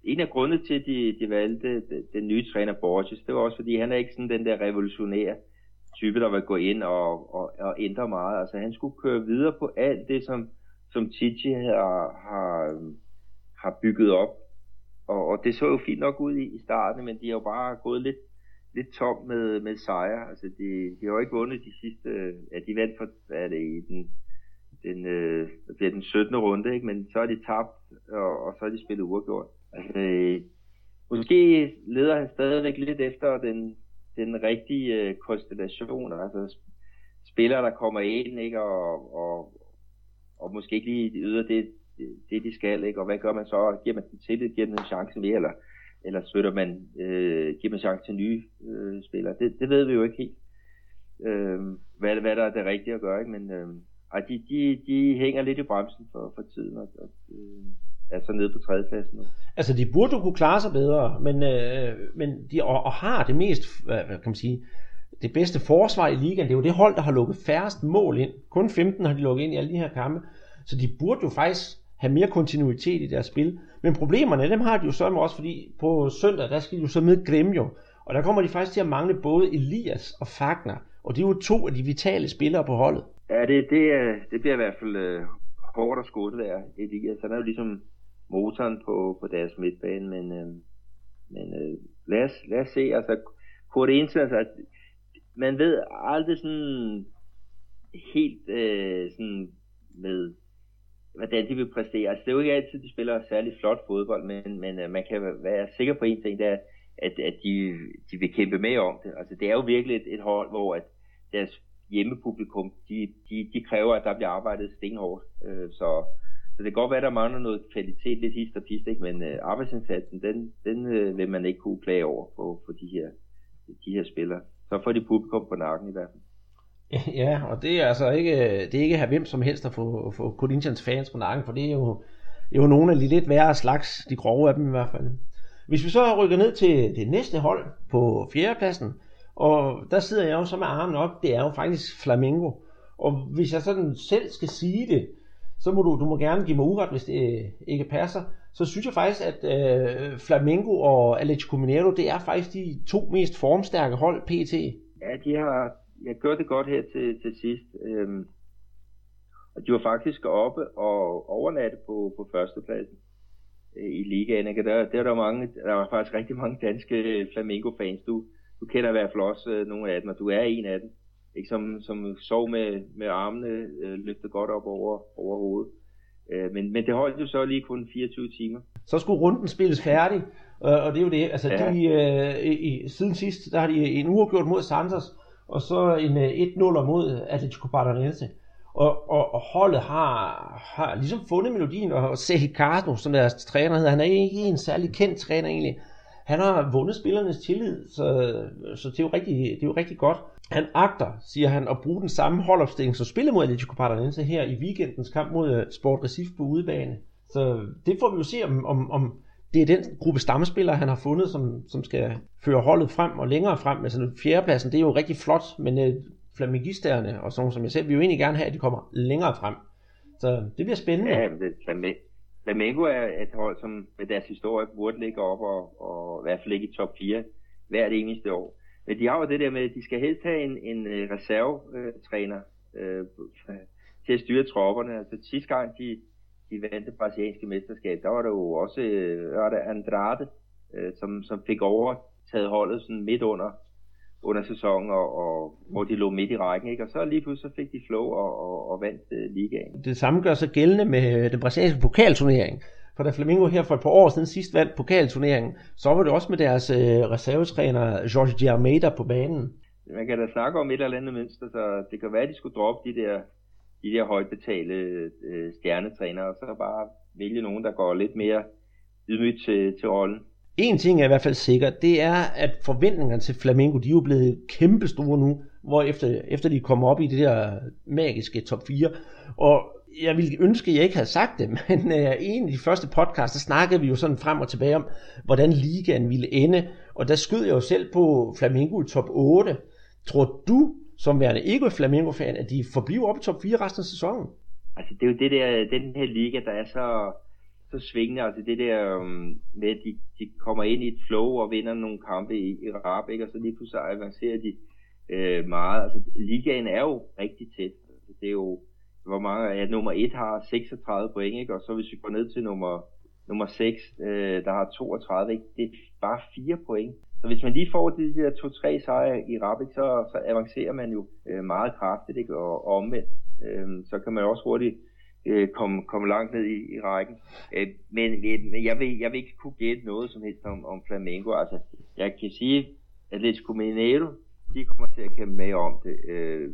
en af grundene til, at de, de valgte den, nye træner Borges, det var også, fordi han er ikke sådan den der revolutionære type, der vil gå ind og, og, og ændre meget. Altså han skulle køre videre på alt det, som, som Titi har, har, har bygget op. Og, og det så jo fint nok ud i, i starten, men de har jo bare gået lidt, lidt tom med, med sejre. Altså de, de har jo ikke vundet de sidste, ja de vandt for, hvad er det, i den, den, øh, det den 17. runde, ikke? men så er de tabt, og, og så er de spillet uafgjort. Altså, øh, måske leder han stadigvæk lidt efter den, den rigtige øh, konstellation, altså spillere, der kommer ind, ikke, og, og, og måske ikke lige yder det, det, de skal, ikke, og hvad gør man så? Giver man den tillid, giver den en chance mere, eller, eller støtter man, øh, giver man chance til nye øh, spillere? Det, det ved vi jo ikke helt, øh, hvad, hvad der er det rigtige at gøre, ikke? men øh, ej, de, de, de hænger lidt i bremsen for, for tiden, og, og øh, er så nede på tredjepladsen nu. Altså, de burde jo kunne klare sig bedre, men, øh, men de og, og har det mest, hvad kan man sige, det bedste forsvar i ligaen. Det er jo det hold, der har lukket færrest mål ind. Kun 15 har de lukket ind i alle de her kampe. Så de burde jo faktisk have mere kontinuitet i deres spil. Men problemerne, dem har de jo så også, fordi på søndag, der skal de jo så med Gremio. Og der kommer de faktisk til at mangle både Elias og Fagner. Og det er jo to af de vitale spillere på holdet. Ja, det, det, øh, det bliver i hvert fald øh, hårdt at skåle der. Elias, han er jo ligesom motoren på, på deres midtbane, men, øh, men øh, lad, os, lad os se, altså Kurt Ensen, altså, man ved aldrig sådan helt øh, sådan med, hvordan de vil præstere. Altså, det er jo ikke altid, de spiller særlig flot fodbold, men, men øh, man kan være sikker på en ting, det er, at, at de, de vil kæmpe med om det. Altså, det er jo virkelig et, et hold, hvor at deres hjemmepublikum, de, de, de kræver, at der bliver arbejdet stenhårdt. Øh, så, så det kan godt være, at der mangler noget kvalitet, lidt hist og pist, ikke? men øh, arbejdsindsatsen, den, den øh, vil man ikke kunne klage over på, på de, her, de her spillere. Så får de publikum på nakken i hvert fald. Ja, og det er altså ikke, det er ikke her hvem som helst at få, få Corinthians fans på nakken, for det er jo det er jo nogle af de lidt værre slags, de grove af dem i hvert fald. Hvis vi så rykker ned til det næste hold på fjerdepladsen, og der sidder jeg jo så med armen op, det er jo faktisk Flamingo. Og hvis jeg sådan selv skal sige det, så må du, du må gerne give mig uret, hvis det øh, ikke passer. Så synes jeg faktisk, at øh, Flamengo og Atletico Mineiro, det er faktisk de to mest formstærke hold PT. Ja, de har jeg gjort det godt her til, til sidst. Øhm, og de var faktisk oppe og overnatte på, på førstepladsen øh, i ligaen. Ikke? Der, der, der, var mange, der var faktisk rigtig mange danske øh, Flamengo-fans. Du, du kender i hvert fald også øh, nogle af dem, og du er en af dem ikke, som, som sov med, med armene øh, løftet godt op over, over hovedet. Øh, men, men det holdt jo så lige kun 24 timer. Så skulle runden spilles færdig, øh, og det er jo det. Altså, ja. de, øh, i, siden sidst, der har de en uafgjort mod Santos, og så en øh, 1-0 mod Atletico Paranaense. Og, og, og holdet har, har ligesom fundet melodien, og Sehi Cardo, som deres træner hedder, han er ikke en særlig kendt træner egentlig. Han har vundet spillernes tillid, så, så det, er jo rigtig, det er jo rigtig godt. Han agter, siger han, at bruge den samme holdopstilling, som spillet mod Atletico Paranaense her i weekendens kamp mod øh, Sport Recife på udebane. Så det får vi jo se, om, om, om det er den gruppe stammespillere, han har fundet, som, som skal føre holdet frem og længere frem. Altså fjerdepladsen, det er jo rigtig flot, men øh, flamingisterne og sådan som jeg selv, vi vil jo egentlig gerne have, at de kommer længere frem. Så det bliver spændende. Ja, det, Flamengo er et hold, som med deres historie burde ligge op og, og i hvert fald ligge i top 4 hvert eneste år. Men de har jo det der med, at de skal helst have en, en øh, reservetræner øh, til at styre tropperne. Altså sidste gang de, de vandt det brasilianske mesterskab, der var der jo også øh, var der Andrade, øh, som, som fik overtaget holdet sådan midt under under sæsonen, og, og hvor de lå midt i rækken, ikke? og så lige pludselig så fik de flow og, og, og vandt uh, ligaen. Det samme gør sig gældende med den brasilianske pokalturnering. For da Flamengo her for et par år siden sidst vandt pokalturneringen, så var det også med deres øh, reservetræner Jorge de Almeida på banen. Man kan da snakke om et eller andet mønster, så det kan være, at de skulle droppe de der, de der højt betalte øh, stjernetrænere, og så bare vælge nogen, der går lidt mere ydmygt til, til rollen. En ting er i hvert fald sikkert, det er, at forventningerne til Flamengo, de er jo blevet kæmpestore nu, hvor efter, efter de kommer op i det der magiske top 4. Og jeg ville ønske, at jeg ikke havde sagt det, men uh, en af de første podcasts, der snakkede vi jo sådan frem og tilbage om, hvordan ligaen ville ende. Og der skød jeg jo selv på Flamengo i top 8. Tror du, som værende ikke Flamengo-fan, at de forbliver oppe i top 4 resten af sæsonen? Altså det er jo det der, den her liga, der er så så svingende, altså det der um, med, at de, de kommer ind i et flow og vinder nogle kampe i, i rap, ikke? og så lige pludselig avancerer de øh, meget. Altså ligaen er jo rigtig tæt. Altså, det er jo, hvor mange, ja, nummer 1 har 36 point, ikke? og så hvis vi går ned til nummer, nummer 6, øh, der har 32, ikke? det er bare 4 point. Så hvis man lige får de der 2-3 sejre i rap, ikke? Så, så avancerer man jo øh, meget kraftigt, ikke? Og, og omvendt. Øh, så kan man også hurtigt øh, komme, kom langt ned i, i rækken. Øh, men, men jeg, vil, jeg vil ikke kunne gætte noget som helst om, om Flamengo. Altså, jeg kan sige, at Atletico Mineiro, de kommer til at kæmpe med om det. Øh,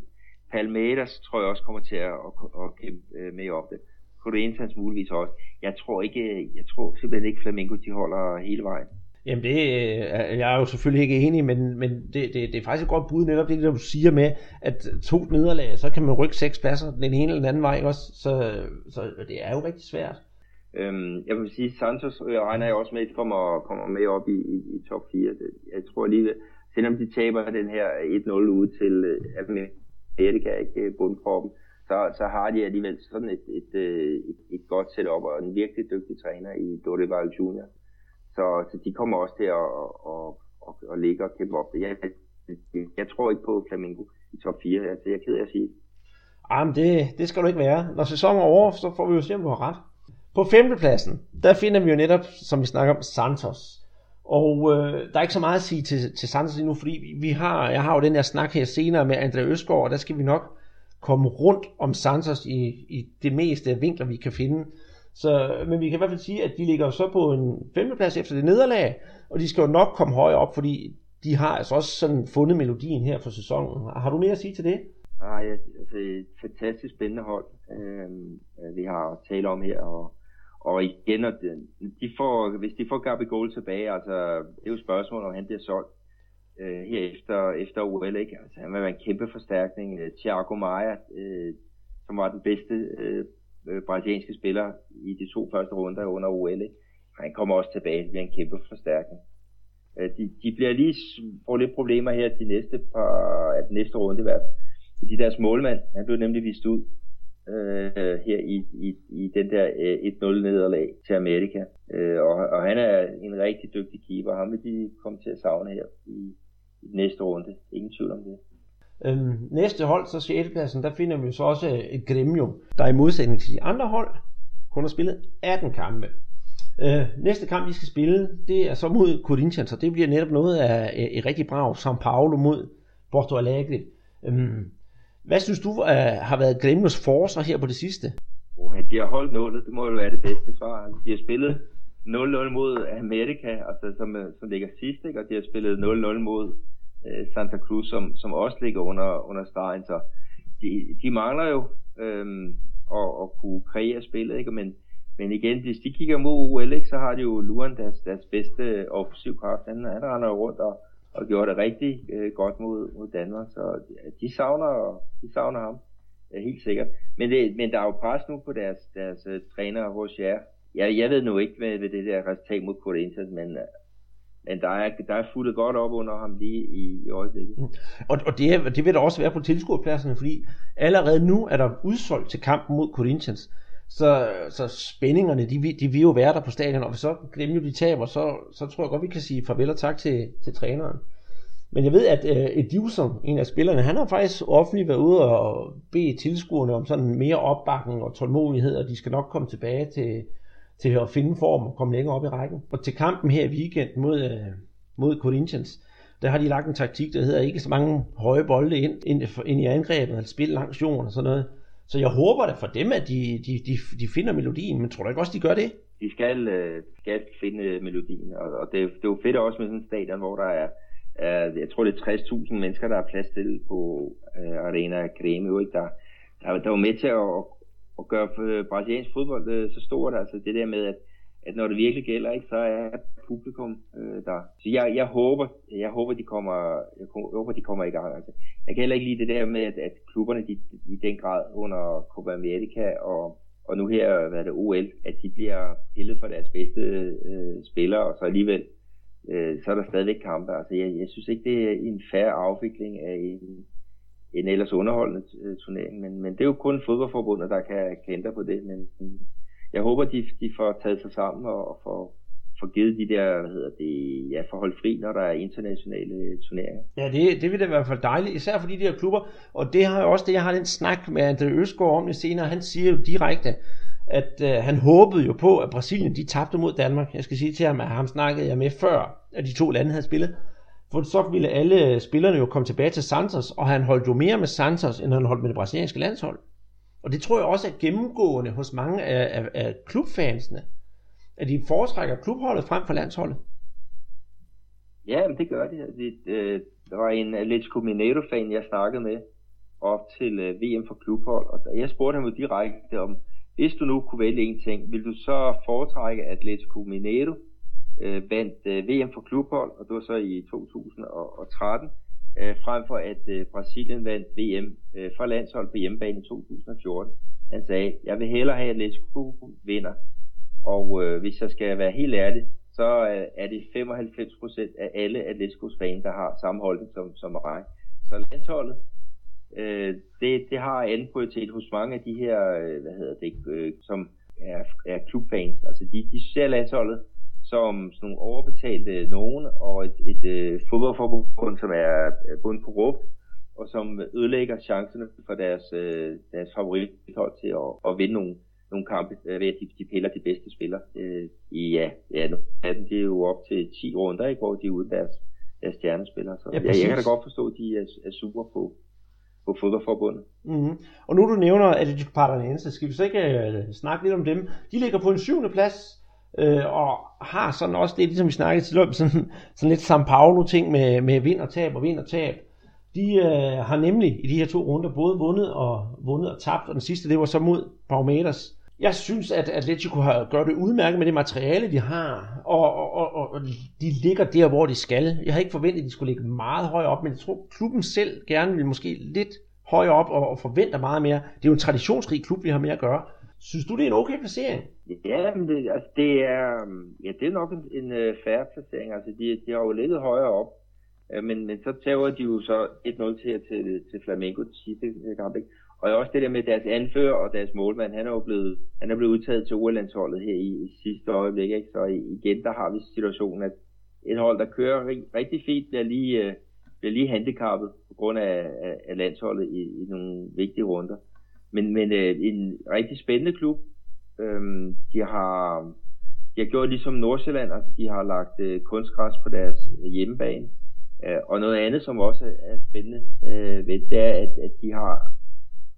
Palmeiras tror jeg også kommer til at, at, at kæmpe øh, med om det. Corinthians muligvis også. Jeg tror ikke, jeg tror simpelthen ikke Flamengo, de holder hele vejen. Jamen det, øh, jeg er jo selvfølgelig ikke enig, men, men det, det, det er faktisk et godt bud netop det, du siger med, at to nederlag, så kan man rykke seks pladser den ene eller den anden vej også, så, så det er jo rigtig svært. Øhm, jeg vil sige, Santos jeg regner jeg også med, at kommer, kommer med op i, i, i top 4. Jeg tror lige, selvom de taber den her 1-0 ud til øh, Amerika, ikke bundkroppen, så, så har de alligevel sådan et, et, et, et godt setup og en virkelig dygtig træner i Dorival Junior. Så, så de kommer også til at, at, at, at ligge og kæmpe op. Jeg, jeg, jeg tror ikke på Flamingo i top 4. Altså, jeg er ked af at sige Jamen, det, det skal du ikke være. Når sæsonen er over, så får vi jo se, om du har ret. På femtepladsen, der finder vi jo netop, som vi snakker om, Santos. Og øh, der er ikke så meget at sige til, til Santos endnu, fordi vi, vi har, jeg har jo den her snak her senere med André Østgaard, og der skal vi nok komme rundt om Santos i, i det meste vinkler, vi kan finde. Så, men vi kan i hvert fald sige, at de ligger så på en femteplads efter det nederlag, og de skal jo nok komme højere op, fordi de har altså også sådan fundet melodien her for sæsonen. Har du mere at sige til det? Nej, altså et fantastisk spændende hold, øhm, øh, vi har talt om her, og, og igen, og de får, hvis de får Gabi Gold tilbage, altså det er jo spørgsmålet, om han bliver solgt øh, her efter, efter OL, ikke? Altså han vil være en kæmpe forstærkning. Øh, Thiago Maia, øh, som var den bedste øh, øh, brasilianske spillere i de to første runder under OL. Ikke? Han kommer også tilbage, det bliver en kæmpe forstærkning. Øh, de, de bliver lige får lidt problemer her de næste par, at næste runde i hvert fald. De deres målmand, han blev nemlig vist ud øh, her i, i, i den der øh, 1-0 nederlag til Amerika. Øh, og, og han er en rigtig dygtig keeper. Ham vil de komme til at savne her i, i næste runde. Ingen tvivl om det. Øhm, næste hold, så 6. pladsen, der finder vi så også øh, et Gremium, der i modsætning til de andre hold, kun har spillet 18 kampe. Øh, næste kamp, vi skal spille, det er så mod Corinthians, og det bliver netop noget af øh, et rigtig brav, São Paulo mod Porto Alegre. Øhm, hvad synes du uh, har været Gremios forser her på det sidste? Oh, de har holdt nullet, det må jo være det bedste svar. De har spillet 0-0 mod Amerika, altså, som, som ligger sidst, ikke? og de har spillet 0-0 mod Øh, Santa Cruz, som, som også ligger under, under stregen. Så de, de mangler jo øh, at, at kunne kreere spillet, ikke? Men, men igen, hvis de kigger mod OL, ikke, så har de jo Luan deres, deres bedste offensiv kraft. Han, han render rundt og, og gjorde det rigtig øh, godt mod, mod Danmark, så de savner, de savner ham, ja, helt sikkert. Men, det, men der er jo pres nu på deres, deres uh, træner, Roger. Jeg, jeg ved nu ikke med, med det der resultat mod Corinthians, men, men der er, der er fuldt godt op under ham lige i, i øjeblikket. Mm. Og, og det, det vil der også være på tilskuerpladserne, fordi allerede nu er der udsolgt til kampen mod Corinthians så, så spændingerne, de, de vil jo være der på stadion, og hvis så Gremio de taber, så, så tror jeg godt, vi kan sige farvel og tak til, til træneren. Men jeg ved, at øh, Edilson, en af spillerne, han har faktisk offentligt været ude og bede tilskuerne om sådan mere opbakning og tålmodighed, og de skal nok komme tilbage til, til at finde form og komme længere op i rækken. Og til kampen her i weekend mod, øh, mod Corinthians, der har de lagt en taktik, der hedder ikke så mange høje bolde ind, ind, ind i angrebet, eller spil langs jorden og sådan noget. Så jeg håber da for dem, at de, de, de, de finder melodien, men tror du ikke også, de gør det? De skal, øh, skal finde øh, melodien, og, og det, det er jo fedt også med sådan en stadion, hvor der er, er jeg tror det er 60.000 mennesker, der er plads til på Arena Grêmio, ikke? Der, der, der var med til at, at gøre øh, brasiliansk fodbold øh, så stort, altså det der med, at, at når det virkelig gælder, ikke, så er publikum øh, der. Så jeg, jeg håber, jeg håber, de kommer, jeg håber, de kommer i gang. Altså, jeg kan heller ikke lide det der med, at, at klubberne de, i den grad under Copa America og, og nu her, hvad er det, OL, at de bliver pillet for deres bedste øh, spillere, og så alligevel, øh, så er der stadigvæk kampe. Altså, jeg, jeg synes ikke, det er en færre afvikling af en, en ellers underholdende øh, turnering, men, men det er jo kun fodboldforbundet, der kan, kan ændre på det, men jeg håber, de, de får taget sig sammen og, og får, får givet de der, hvad hedder det, ja, forhold fri, når der er internationale øh, turneringer. Ja, det, det vil da i hvert fald dejligt, især for de der klubber, og det har jo også det, jeg har den snak med André Østgaard om det senere, han siger jo direkte, at øh, han håbede jo på, at Brasilien de tabte mod Danmark. Jeg skal sige til ham, at ham snakkede jeg med før, at de to lande havde spillet. For så ville alle øh, spillerne jo komme tilbage til Santos, og han holdt jo mere med Santos, end han holdt med det brasilianske landshold. Og det tror jeg også er gennemgående hos mange af, af, af klubfansene at de foretrækker klubholdet frem for landsholdet? Ja, men det gør de. det øh, der var en Atletico Mineiro-fan, jeg snakkede med op til øh, VM for klubhold, og jeg spurgte ham jo direkte om, hvis du nu kunne vælge en ting, vil du så foretrække Atletico Mineiro øh, vandt øh, VM for klubhold, og det var så i 2013, øh, frem for at øh, Brasilien vandt VM øh, for landshold på hjemmebane i 2014. Han sagde, jeg vil hellere have Atletico vinder, og øh, hvis jeg skal være helt ærlig, så øh, er det 95% af alle Atleticos fans, der har samme holdning som, som mig. Så landsholdet, øh, det, det har anden prioritet hos mange af de her, øh, hvad hedder det, øh, som er, er klubfans. Altså de, de ser landsholdet som sådan nogle overbetalte nogen, og et, et øh, fodboldforbund, som er bundet på råb, og som ødelægger chancerne for deres, øh, deres favorithold til at, at vinde nogle nogle kampe, øh, ved at de, de piller de bedste spillere. Øh, ja, ja, af dem, det er jo op til 10 runder, ikke, hvor de er uden deres, deres stjernespillere. Så ja, jeg, jeg kan da godt forstå, at de er, er super på, på fodboldforbundet. Mm-hmm. Og nu du nævner Atletico Paranaense, skal vi så ikke uh, snakke lidt om dem? De ligger på en syvende plads, øh, og har sådan også det, ligesom vi snakkede til sådan, sådan lidt San Paulo ting med, med vind og tab og vind og tab. De øh, har nemlig i de her to runder både vundet og vundet og tabt, og den sidste det var så mod Palmeiras. Jeg synes, at Atletico har gjort det udmærket med det materiale, de har, og, og, og, og de ligger der, hvor de skal. Jeg havde ikke forventet, at de skulle ligge meget højere op, men jeg tror, klubben selv gerne vil måske lidt højere op og, og forventer meget mere. Det er jo en traditionsrig klub, vi har med at gøre. Synes du, det er en okay placering? Ja, men det, altså, det er, ja, det er nok en, en øh, uh, færre placering. Altså, de, de har jo ligget højere op, uh, men, men så tager de jo så 1-0 til, til, til Flamengo til sidste øh, kamp. Ikke? Og også det der med deres anfører og deres målmand, han er jo blevet, han er blevet udtaget til OL-landsholdet her i, i sidste øjeblik. Ikke? Så igen, der har vi situationen, at et hold, der kører rigtig fint, bliver lige, uh, bliver lige handicappet på grund af, af, af landsholdet i, i nogle vigtige runder. Men, men øh, en rigtig spændende klub. Øhm, de har de har gjort ligesom Nordsjælland, altså de har lagt øh, kunstgræs på deres øh, hjemmebane. Øh, og noget andet, som også er spændende øh, ved det, er, at, at de har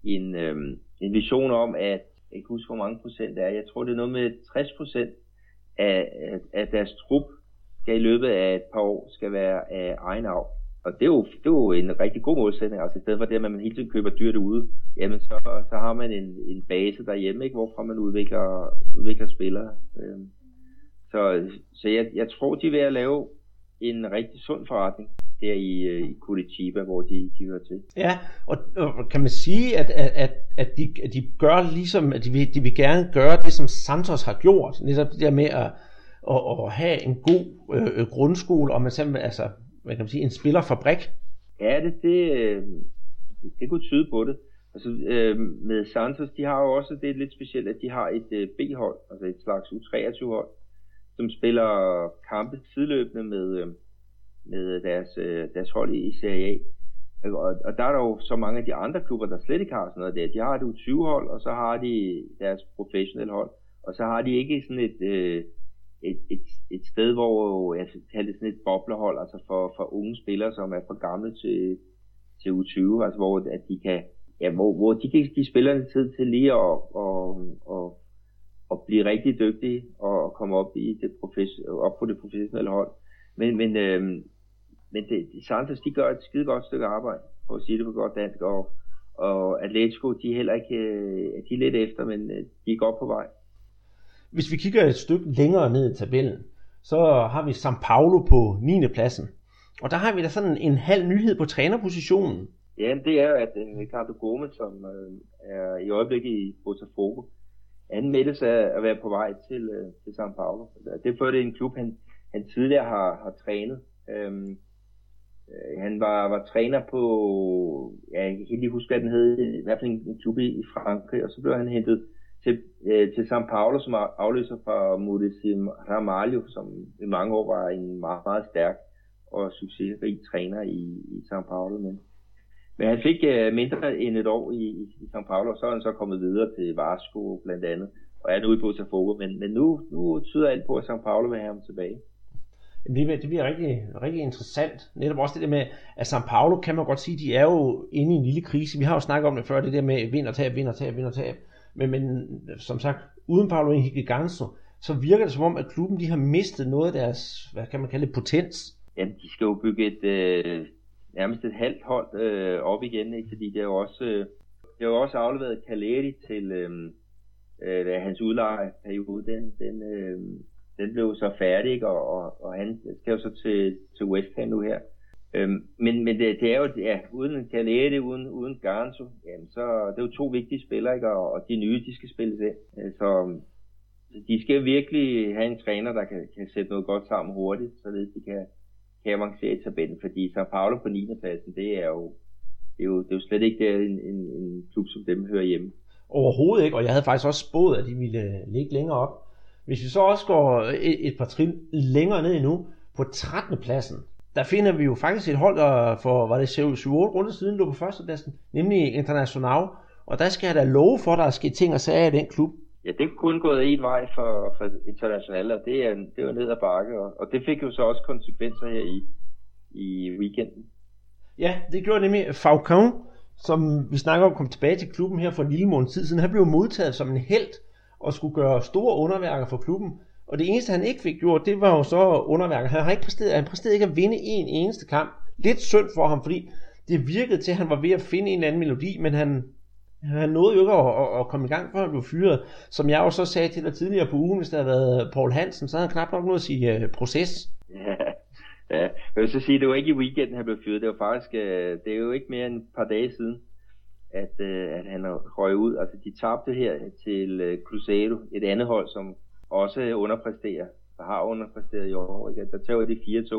en, øh, en vision om, at jeg kan huske, hvor mange procent det er. Jeg tror, det er noget med 60 procent af, af, af deres trup skal i løbet af et par år skal være af egen arv. Og det er, jo, det er jo en rigtig god målsætning. Altså i stedet for det, at man hele tiden køber dyrt ude, jamen så, så har man en, en base derhjemme, ikke, hvorfra man udvikler, udvikler spillere. Øhm, så så jeg, jeg tror, de er ved at lave en rigtig sund forretning der i, øh, i Curitiba, hvor de, de hører til. Ja, og, og kan man sige, at, at, at, de, at de gør ligesom, at de vil, de vil gerne gøre det, som Santos har gjort, netop det der med at, at, at have en god øh, øh grundskole, og man simpelthen, altså, hvad kan man sige, en spillerfabrik. Ja, det, det, det, det kunne tyde på det. Altså øh, med Santos, de har jo også det lidt specielt, at de har et øh, B-hold, altså et slags U23-hold, som spiller kampe sideløbende med, øh, med deres, øh, deres hold i, Serie A. Altså, og, og der er der jo så mange af de andre klubber, der slet ikke har sådan noget der. De har et U20-hold, og så har de deres professionelle hold. Og så har de ikke sådan et, øh, et, et, et sted, hvor jeg skal kalde det sådan et boblehold, altså for, for unge spillere, som er for gamle til, til U20, altså hvor at de kan, ja, hvor, hvor de kan give spillerne tid til lige at, og, og, og blive rigtig dygtige og komme op, i det profes, op på det professionelle hold. Men, men, øh, men det, Santos, de gør et skide godt stykke arbejde, for at sige det på godt dansk, og, og Atletico, de er heller ikke, øh, de er lidt efter, men øh, de er godt på vej. Hvis vi kigger et stykke længere ned i tabellen, så har vi São Paulo på 9. pladsen. Og der har vi da sådan en halv nyhed på trænerpositionen. Ja, det er jo, at øh, Ricardo Gomes, som øh, er i øjeblikket i Botafogo, anmeldes af at være på vej til, øh, til São Paulo. Det er det en klub, han, han tidligere har, har trænet. Øhm, han var, var træner på, ja, jeg kan ikke lige huske, hvad den hed, i hvert fald en, en klub i Frankrig, og så blev han hentet til, øh, til São Paulo, som afløser fra Muricy Ramalho, som i mange år var en meget, meget stærk og succesrig træner i, i São Paulo. Men, men han fik øh, mindre end et år i, i, i São Paulo, og så er han så kommet videre til Vasco blandt andet, og er nu i Botafogo, men, men nu, nu tyder alt på, at São Paulo vil have ham tilbage. Det bliver, det bliver rigtig, rigtig interessant. Netop også det der med, at São Paulo kan man godt sige, de er jo inde i en lille krise. Vi har jo snakket om det før, det der med vind og tab, vind og tab, vind og tab. Men, men som sagt, uden Paulo Henrique Ganso, så virker det som om, at klubben de har mistet noget af deres, hvad kan man kalde det, potens. Jamen, de skal jo bygge et, øh, nærmest et halvt hold øh, op igen, ikke? fordi det er jo også, øh, det er jo også afleveret Caleri til øh, øh, hans udlejeperiode. Den, den, øh, den blev så færdig, og, og, og han skal jo så til, til West Ham nu her. Øhm, men men det, det er jo, ja, uden Calette, uden, uden Garanto, jamen så det er jo to vigtige spillere, ikke? Og, og de nye, de skal spille det. Øh, så, de skal virkelig have en træner, der kan, kan sætte noget godt sammen hurtigt, så de kan, kan avancere i tabellen. Fordi så Paulo på 9. pladsen, det er jo, det er jo, det er jo slet ikke der en, en, en klub, som dem hører hjemme. Overhovedet ikke, og jeg havde faktisk også spået, at de ville øh, ligge længere op. Hvis vi så også går et, et par trin længere ned endnu, på 13. pladsen, der finder vi jo faktisk et hold, der for, var det 7-8 runder siden, lå på førstepladsen, nemlig International. Og der skal jeg da love for, at der er sket ting og sager i den klub. Ja, det er kun gået en vej for, for International, og det er, det jo ned ad bakke, og, og det fik jo så også konsekvenser her i, i weekenden. Ja, det gjorde nemlig Falcon, som vi snakker om, kom tilbage til klubben her for en lille måned tid siden. Han blev modtaget som en held og skulle gøre store underværker for klubben. Og det eneste, han ikke fik gjort, det var jo så underværker. Han har ikke præsteret, han præsterede ikke at vinde en eneste kamp. Lidt synd for ham, fordi det virkede til, at han var ved at finde en eller anden melodi, men han, han nåede jo ikke at, at, at komme i gang, før han blev fyret. Som jeg jo så sagde til dig tidligere på ugen, hvis der havde været Paul Hansen, så havde han knap nok noget at sige uh, proces. Ja, ja, jeg vil så sige, det var ikke i weekenden, han blev fyret. Det var faktisk, uh, det er jo ikke mere end et par dage siden, at, uh, at han røg ud. Altså, de tabte her til uh, Cruzeiro, et andet hold, som også underpræsterer, der har underpræsteret i år. Ikke? Der tager de 4-2,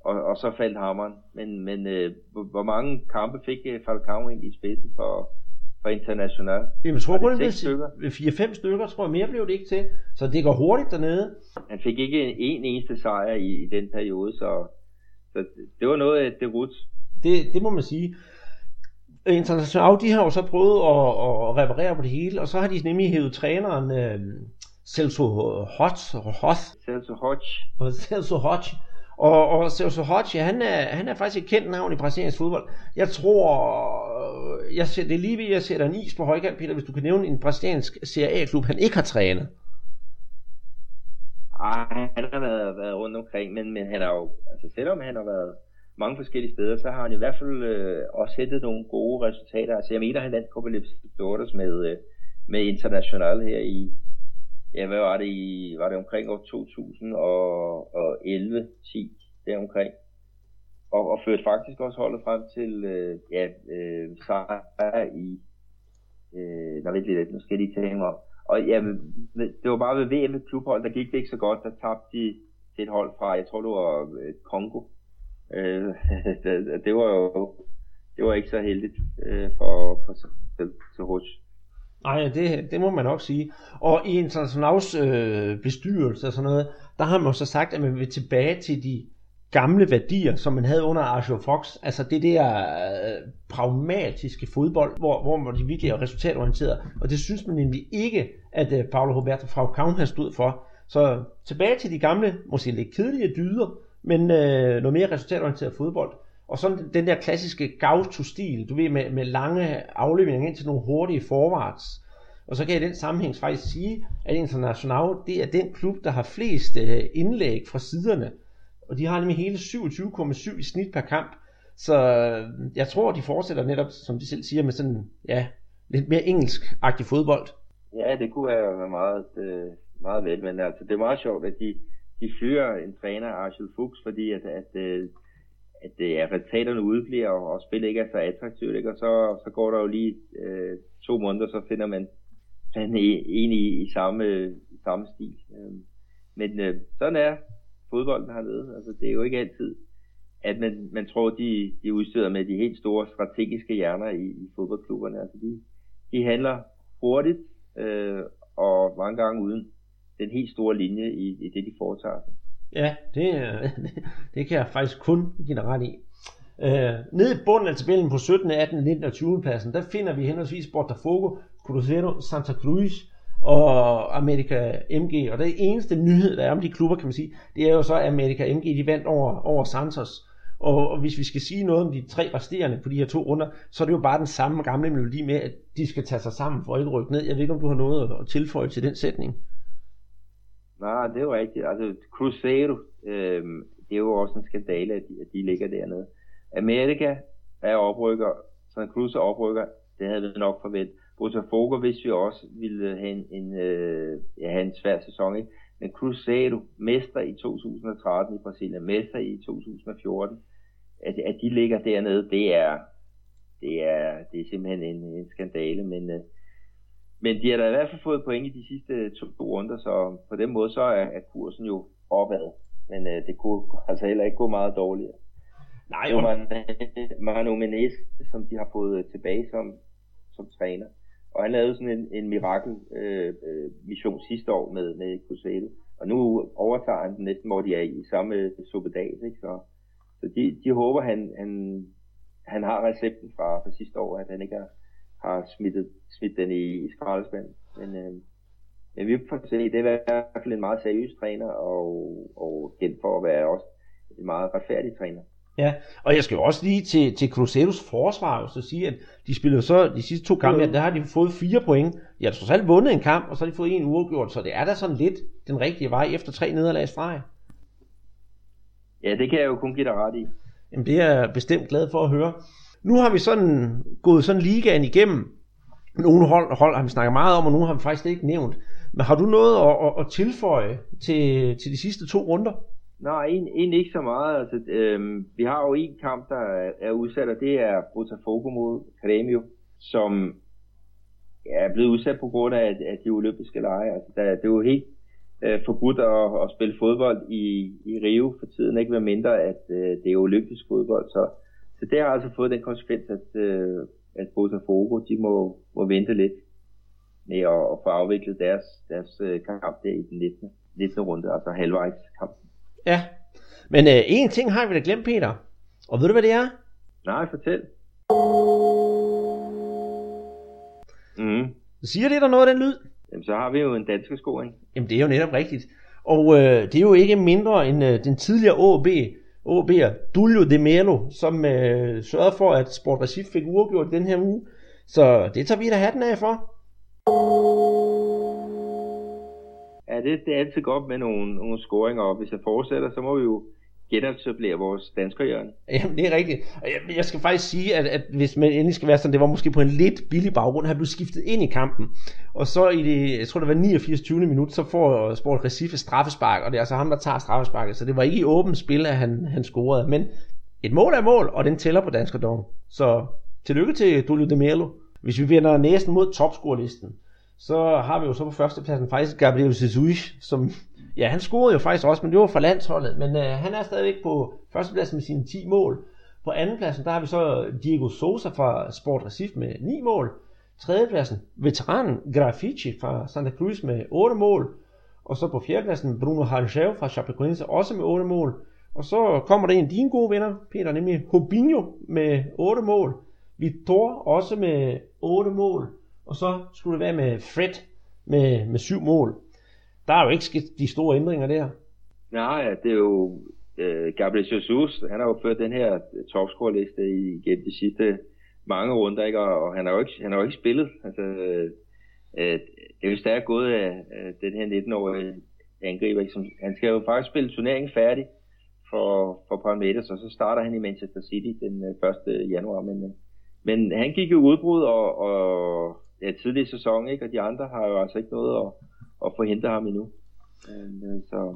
og, og så faldt hammeren. Men, men øh, hvor, mange kampe fik øh, Falcao egentlig i spidsen for, for International? Jeg tror kun, det stykker? er 4-5 stykker, tror jeg. Mere blev det ikke til. Så det går hurtigt dernede. Han fik ikke en eneste sejr i, i den periode, så, så det var noget af det rut. Det, det må man sige. International, de har jo så prøvet at, at reparere på det hele, og så har de nemlig hævet træneren øh, Celso Hot, Hoth, Celso Hodge, og Celso Hodge. Og, og Celso Hodge, han er, han er faktisk et kendt navn i brasiliansk fodbold. Jeg tror, jeg ser, det er lige ved, at jeg sætter en is på højkant, Peter, hvis du kan nævne en brasiliansk Serie A-klub, han ikke har trænet. Ej, han har været, været rundt omkring, men, men han har jo, altså selvom han har været mange forskellige steder, så har han i hvert fald øh, også hættet nogle gode resultater. Altså jeg mener, han vandt Copa Libertadores med, øh, med International her i, ja hvad var det, i, var det omkring år 2011, 10 deromkring. Og, og førte faktisk også holdet frem til, øh, ja, øh, sejr i, øh, når vent lidt, nu skal jeg lige tage mig. Og ja, det var bare ved VM med klubhold, der gik det ikke så godt. Der tabte de til et hold fra, jeg tror det var øh, Kongo. Øh, det, det var jo det var ikke så heldigt øh, for, for til for Nej, det, det må man nok sige. Og i Internationals øh, bestyrelse og sådan noget, der har man jo så sagt, at man vil tilbage til de gamle værdier, som man havde under Arjo Fox. Altså det der øh, pragmatiske fodbold, hvor, hvor man de virkelig er resultatorienteret. Og det synes man nemlig ikke, at øh, Paulo Roberto Falcao har stået for. Så tilbage til de gamle, måske lidt kedelige dyder, men øh, noget mere resultatorienteret fodbold. Og sådan den der klassiske Gaucho-stil, du ved, med, med lange afleveringer ind til nogle hurtige forwards. Og så kan jeg i den sammenhæng faktisk sige, at International, det er den klub, der har flest øh, indlæg fra siderne. Og de har nemlig hele 27,7 i snit per kamp. Så øh, jeg tror, de fortsætter netop, som de selv siger, med sådan, ja, lidt mere engelsk-agtig fodbold. Ja, det kunne være meget, øh, meget vel, men altså, det er meget sjovt, at de, de fyrer en træner, Arshel Fuchs, fordi at, at, at, det ja, resultaterne udbliver, og, spillet ikke er så attraktivt, ikke? og så, så går der jo lige øh, to måneder, så finder man en, e-, en i, i, samme, samme stil. Øh, men øh, sådan er fodbolden hernede. Altså, det er jo ikke altid, at man, man tror, de, de udstyrer med de helt store strategiske hjerner i, i fodboldklubberne. Altså, de, de handler hurtigt, øh, og mange gange uden den helt store linje i, i det, de foretager sig. Ja, det, øh, det kan jeg faktisk kun give ret i. Øh, nede i bunden af tabellen på 17., 18., 19. og 20. pladsen, der finder vi henholdsvis Botafogo, Cruzeiro, Santa Cruz og America MG. Og det eneste nyhed, der er om de klubber, kan man sige, det er jo så, at America MG de vandt over, over Santos. Og, og hvis vi skal sige noget om de tre resterende på de her to runder, så er det jo bare den samme gamle melodi med, at de skal tage sig sammen for at ikke rykke ned. Jeg ved ikke, om du har noget at tilføje til den sætning. Nej, det er jo rigtigt. Altså, Cruzeiro, øh, det er jo også en skandale, at de, at de ligger dernede. Amerika er oprykker, Santa Cruz er oprykker, det havde vi nok forventet. Botafogo hvis vi også ville have en, en, øh, ja, have en svær sæson, ikke? Men Cruzeiro, mester i 2013 i Brasilien, mester i 2014, at, at de ligger dernede, det er, det er, det er simpelthen en, en skandale, men, øh, men de har da i hvert fald fået point i de sidste to, to runder, så på den måde så er, er kursen jo opad. Men øh, det kunne altså heller ikke gå meget dårligere. Nej, Det var Manu Menez, som de har fået tilbage som, som træner. Og han lavede sådan en, en mirakel øh, øh, mission sidste år med, med Cruzeiro. Og nu overtager han den næsten, hvor de er i samme suppedags, ikke? Så, så de, de håber, han, han, han har recepten fra, fra sidste år, at han ikke har, har smittet, smidt den i, i skraldespanden. Men, øh, men vi får se, det er i hvert fald en meget seriøs træner, og, og kendt for at være også en meget retfærdig træner. Ja, og jeg skal jo også lige til, til Cruzeiros forsvar så sige, at de spillede så de sidste to kampe, der har de fået fire point. De har trods alt vundet en kamp, og så har de fået en uafgjort, så det er da sådan lidt den rigtige vej efter tre nederlag i streg. Ja, det kan jeg jo kun give dig ret i. Jamen det er jeg bestemt glad for at høre. Nu har vi sådan gået sådan ligaen igennem. Nogle hold, hold har vi snakket meget om, og nogle har vi faktisk ikke nævnt. Men har du noget at, at, at tilføje til, til de sidste to runder? Nej, egentlig ikke så meget. Altså, øhm, vi har jo en kamp, der er, er udsat, og det er Botafogo mod Grêmio. som ja, er blevet udsat på grund af, af de olympiske lege. Altså, der, det er jo helt øh, forbudt at, at spille fodbold i, i Rio for tiden, ikke med mindre, at øh, det er olympisk fodbold. Så, så det har altså fået den konsekvens, at, øh, at Botafogo, de må, må vente lidt med at, at få afviklet deres, deres øh, kamp der i den 19. 19. runde, altså halvvejs kamp. Ja, men øh, en ting har vi da glemt, Peter. Og ved du, hvad det er? Nej, fortæl. Mm. Siger det der noget af den lyd? Jamen, så har vi jo en dansk scoring. Jamen, det er jo netop rigtigt. Og øh, det er jo ikke mindre end øh, den tidligere OB, OB'er, Dulio de Melo, som øh, sørgede for, at Sport Recife fik uafgjort den her uge. Så det tager vi da hatten af for. Ja, det, det er altid godt med nogle, nogle scoringer, og hvis jeg fortsætter, så må vi jo genetablere vores danskerhjørne. Jamen, det er rigtigt. Jeg, jeg skal faktisk sige, at, at hvis man endelig skal være sådan, det var måske på en lidt billig baggrund, han blev skiftet ind i kampen. Og så i det, jeg tror det var 89. 20. minut, så får Sport Recife straffespark, og det er altså ham, der tager straffesparket. Så det var ikke i åbent spil, at han, han scorede. Men et mål er mål, og den tæller på danskerdom. Så tillykke til Dulio de Melo. Hvis vi vender næsten mod topscorelisten, så har vi jo så på førstepladsen faktisk Gabriel Jesus, som, ja, han scorede jo faktisk også, men det var for landsholdet, men øh, han er stadigvæk på førstepladsen med sine 10 mål. På andenpladsen, der har vi så Diego Sosa fra Sport Recife med 9 mål. Tredjepladsen, veteranen Grafici fra Santa Cruz med 8 mål. Og så på fjerdepladsen Bruno Hargel fra Chapecoense også med 8 mål. Og så kommer der en af dine gode venner, Peter, nemlig Hobinho med 8 mål. Vitor også med 8 mål. Og så skulle det være med Fred med, med 7 mål. Der er jo ikke sket de store ændringer der. Nej, det er jo øh, Gabriel Jesus, han har jo ført den her topscore-liste igennem de sidste mange runder, ikke? Og, og han har jo ikke, han har jo ikke spillet. Altså, øh, øh det er jo stærkt gået af, øh, den her 19-årige angriber. Ikke? Som, han skal jo faktisk spille turneringen færdig for, for Palmeiras, og så starter han i Manchester City den øh, 1. januar. Men, øh, men han gik jo udbrud og, og ja, tidlig sæson, ikke? og de andre har jo altså ikke noget at, at forhindre ham endnu. Øh, men, så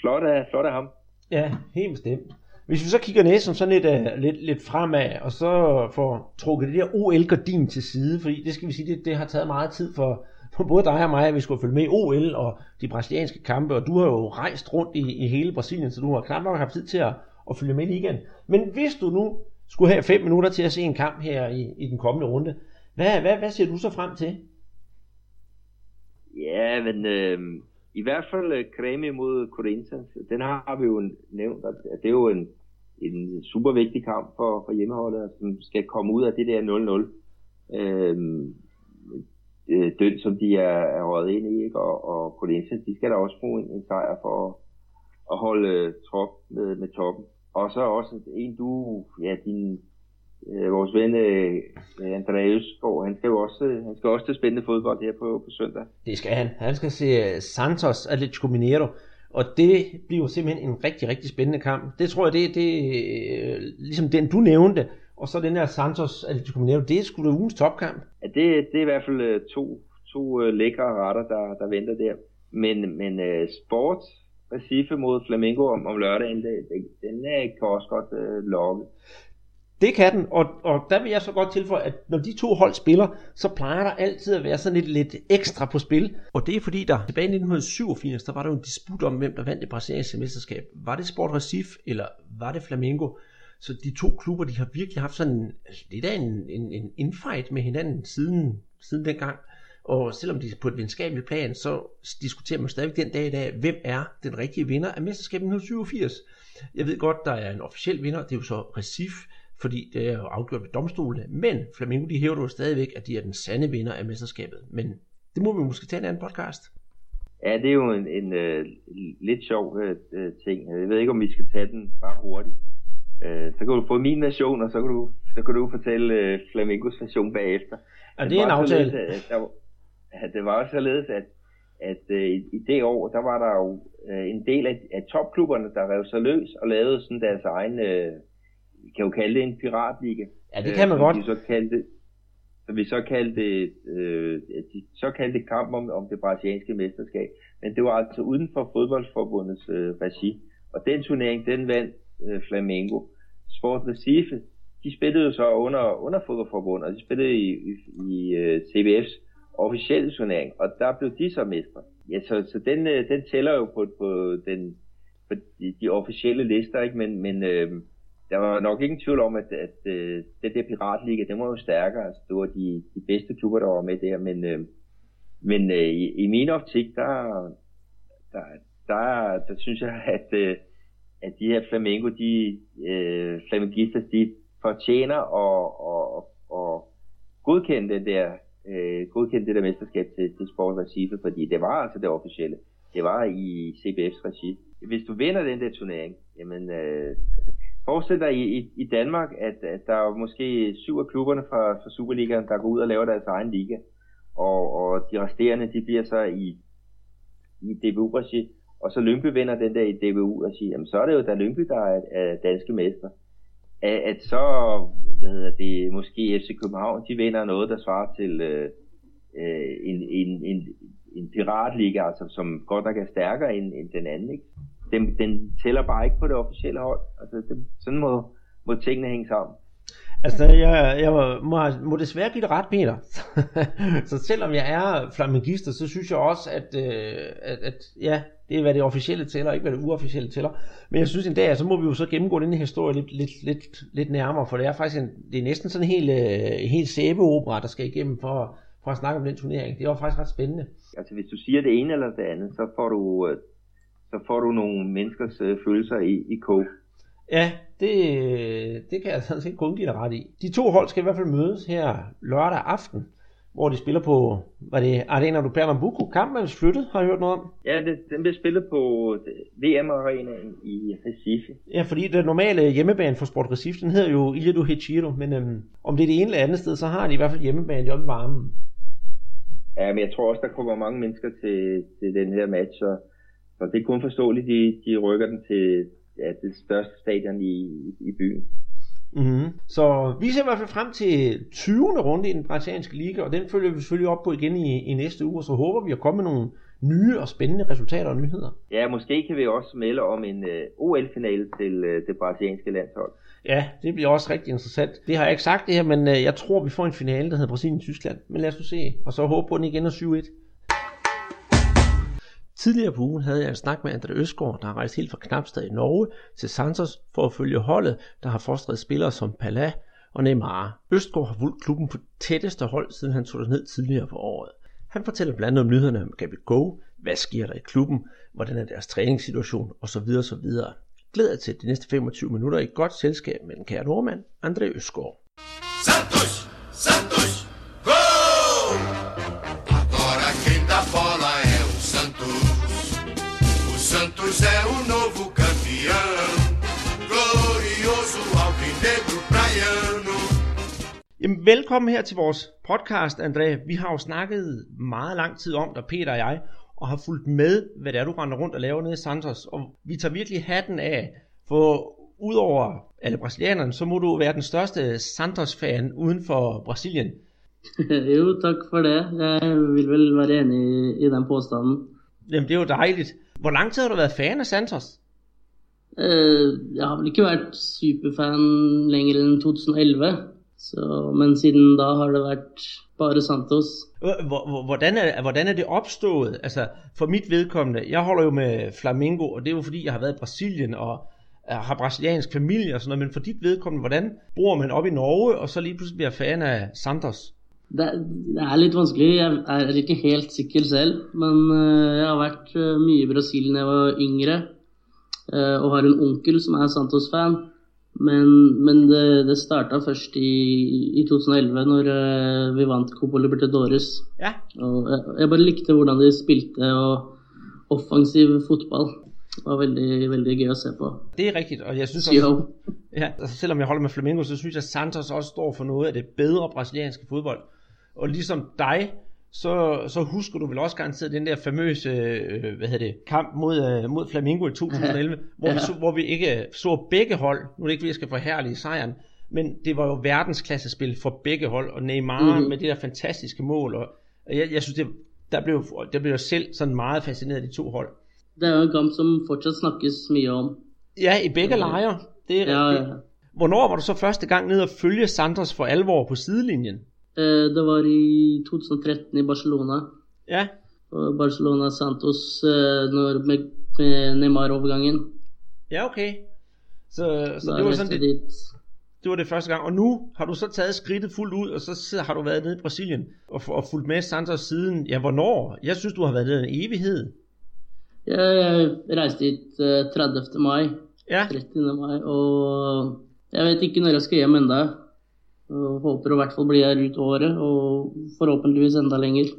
flot af, flot af ham. Ja, helt bestemt. Hvis vi så kigger næsten sådan lidt, uh, lidt, lidt fremad, og så får trukket det der OL-gardin til side, fordi det skal vi sige, det, det har taget meget tid for, for både dig og mig, at vi skulle følge med i OL og de brasilianske kampe, og du har jo rejst rundt i, i hele Brasilien, så du har knap nok haft tid til at, at følge med igen. Men hvis du nu skulle have fem minutter til at se en kamp her i, i den kommende runde, hvad, hvad, hvad ser du så frem til? Ja, men øh, i hvert fald uh, Creme mod Corinthians, den har vi jo nævnt, at det er jo en, en super vigtig kamp for, for hjemmeholdet, som skal komme ud af det der 0-0 øhm, øh, død, som de er, er røget ind i, ikke? Og, og Corinthians, de skal da også bruge en, en sejr for at, at holde øh, trop med, med toppen. Og så også en du, ja, din øh, vores ven øh, Andreas Skov, han skal jo også, han skal også til spændende fodbold her på, på søndag. Det skal han. Han skal se Santos Atletico Mineiro, og det bliver simpelthen en rigtig, rigtig spændende kamp. Det tror jeg, det, det øh, ligesom den du nævnte, og så den her Santos Atletico Mineiro, det er sgu da ugens topkamp. Ja, det, det er i hvert fald øh, to, to øh, lækre retter, der, der venter der. Men, men uh, sport, Recife mod Flamengo om, om lørdagen, det, den uh, kan også godt uh, lokke. Det kan den, og, og der vil jeg så godt tilføje, at når de to hold spiller, så plejer der altid at være sådan lidt, lidt ekstra på spil. Og det er fordi, der tilbage i 1987, der var der jo en disput om, hvem der vandt det brasilianske mesterskab. Var det Sport Recife, eller var det Flamengo? Så de to klubber, de har virkelig haft sådan altså, lidt af en, en, en infight med hinanden siden, siden dengang. Og selvom de er på et venskabeligt plan, så diskuterer man stadig den dag i dag, hvem er den rigtige vinder af mesterskabet 1987. Jeg ved godt, der er en officiel vinder, det er jo så Recife, fordi det er jo afgjort ved domstolene. Men Flamengo, de hæver jo stadigvæk, at de er den sande vinder af mesterskabet. Men det må vi måske tage en anden podcast. Ja, det er jo en, en uh, lidt sjov uh, ting. Jeg ved ikke, om vi skal tage den bare hurtigt. Uh, så kan du få min version, og så kan du, så kan du fortælle uh, Flamingos version bagefter. Ja, det er en aftale. Således, at der, at det var også således, at, at uh, i, i det år, der var der jo uh, en del af, af topklubberne, der rev sig løs og lavede sådan deres egen... Uh, vi kan jo kalde det en piratliga. Ja, det kan man øh, godt. Vi så kaldte, så vi så kaldte, øh, de så kaldte kamp om, om det brasilianske mesterskab. Men det var altså uden for fodboldforbundets øh, regi. Og den turnering, den vandt øh, Flamengo. Sport Recife, de spillede jo så under, under fodboldforbundet, og de spillede i, i, i uh, CBF's officielle turnering, og der blev de så mestre. Ja, så, så den, uh, den tæller jo på, på, den, på de, de officielle lister, ikke? men, men uh, der var nok ingen tvivl om, at, at uh, den der piratliga, den var jo stærkere. Altså, det var de, de bedste klubber, der var med der, men, øh, men øh, i, i min optik, der, der, der, der synes jeg, at, øh, at de her Flamengo, de øh, flamengister, de fortjener at, at, at, at godkende den der øh, godkende det der mesterskab til, til Sport Recife, fordi det var altså det officielle. Det var i CBF's regi. Hvis du vinder den der turnering, jamen, øh, Forestil dig i, i, i Danmark, at, at der er måske syv af klubberne fra, fra Superligaen, der går ud og laver deres egen liga. Og, og de resterende, de bliver så i, i DBU-regi. Og så Lyngby vinder den der i DBU-regi. Jamen så er det jo da Lyngby, der er, er danske mester. At, at så, hvad hedder det, måske FC København, de vinder noget, der svarer til øh, øh, en, en, en, en piratliga, altså, som godt nok er stærkere end, end den anden. Ikke? Den, den tæller bare ikke på det officielle hold. Altså, det, sådan må, må tingene hænge sammen. Altså, jeg, jeg må, må desværre give det ret, Peter. så selvom jeg er flamengister, så synes jeg også, at, øh, at, at ja, det er, hvad det officielle tæller, ikke hvad det uofficielle tæller. Men jeg synes en dag, så må vi jo så gennemgå den her historie lidt, lidt, lidt, lidt nærmere, for det er faktisk en, det er næsten sådan en helt, øh, helt sæbeopera, der skal igennem for, for at snakke om den turnering. Det var faktisk ret spændende. Altså, hvis du siger det ene eller det andet, så får du øh, så får du nogle menneskers øh, følelser i, i kog. Ja, det, det kan jeg sådan set kun give dig ret i. De to hold skal i hvert fald mødes her lørdag aften, hvor de spiller på, var det Arena du Pernambuco? Kampen er flyttet, har jeg hørt noget om. Ja, det, den bliver spillet på VM-arenaen i Recife. Ja, fordi det normale hjemmebane for Sport Recife, den hedder jo Ilha do Retiro, men øhm, om det er det ene eller andet sted, så har de i hvert fald hjemmebane oppe i varmen. Ja, men jeg tror også, der kommer mange mennesker til, til den her match, og så det er kun forståeligt, de, de rykker den til ja, det største stadion i, i byen. Mm-hmm. Så vi ser i hvert fald frem til 20. runde i den brasilianske liga, og den følger vi selvfølgelig op på igen i, i næste uge, og så håber vi at komme med nogle nye og spændende resultater og nyheder. Ja, måske kan vi også melde om en uh, OL-finale til uh, det brasilianske landshold. Ja, det bliver også rigtig interessant. Det har jeg ikke sagt det her, men uh, jeg tror, vi får en finale, der hedder Brasilien-Tyskland. Men lad os nu se, og så håbe på den igen er 7-1. Tidligere på ugen havde jeg en snak med Andre Østgaard, der har rejst helt fra Knapstad i Norge til Santos for at følge holdet, der har fostret spillere som Pala og Neymar. Østgaard har fulgt klubben på tætteste hold, siden han tog ned tidligere på året. Han fortæller blandt andet om nyhederne om Gabi Go, hvad sker der i klubben, hvordan er deres træningssituation osv. osv. Glæder jer til de næste 25 minutter i godt selskab med den kære nordmand, André Østgaard. Santos! Santos Jamen, velkommen her til vores podcast, André. Vi har jo snakket meget lang tid om dig, Peter og jeg, og har fulgt med, hvad det er, du render rundt og laver nede i Santos. Og vi tager virkelig hatten af, for udover alle brasilianerne, så må du være den største Santos-fan uden for Brasilien. jo, tak for det. Jeg vil vel være enig i den påstanden. Jamen, det er jo dejligt. Hvor lang tid har du været fan af Santos? Uh, jeg har vel ikke været superfan længere end 2011. Så, men siden da har det været bare Santos. Hvordan er, hvordan er det opstået? Altså, for mit vedkommende, jeg holder jo med Flamengo, og det er jo fordi, jeg har været i Brasilien, og har brasiliansk familie og sådan noget, men for dit vedkommende, hvordan bor man op i Norge, og så lige pludselig bliver fan af Santos? Det, det er litt vanskelig. Jeg er ikke helt sikker selv. Men uh, jeg har vært uh, mye i Brasil da jeg var yngre. Og har en onkel som er Santos-fan. Men, men, det, det starta først i, i 2011, når vi vant Copa Libertadores. Ja. Og jeg, jeg, bare likte hvordan de spilte, og offensiv fotball. Det var veldig, veldig gøy at se på. Det er rigtigt, og jeg synes også, ja, altså selvom jeg holder med Flamengo, så synes jeg, Santos også står for noget af det bedre brasilianske fodbold. Og ligesom dig, så, så husker du vel også garanteret den der famøse øh, hvad hedder det, kamp mod, øh, mod Flamingo i 2011, hvor, ja. vi så, hvor vi ikke så begge hold, nu er det ikke, vi skal forhærlige sejren, men det var jo verdensklassespil for begge hold, og Neymar mm-hmm. med det der fantastiske mål, og jeg, jeg synes, det, der blev, der blev jeg selv sådan meget fascineret af de to hold. Det er jo en kamp, som fortsat snakkes mye om. Ja, i begge lejre. Det er ja, ja. Hvornår var du så første gang ned og følge Santos for alvor på sidelinjen? Eh, Det var i 2013 i Barcelona. Ja, Og Barcelona Santos eh, når med, med Neymar-overgangen. ja okay. Så, så det var sådan det, dit. det var det første gang. Og nu har du så taget skridtet fuldt ud, og så har du været nede i Brasilien og, og fulgt med Santos siden. Ja, hvornår? Jeg synes, du har været nede en evighed. Jeg reiste dit eh, 30. mai. Ja, 30. mai. Og jeg vet ikke når jeg skal hjem enda. Og håper å i hvert fall bli her ut året, og forhåpentligvis enda lenger.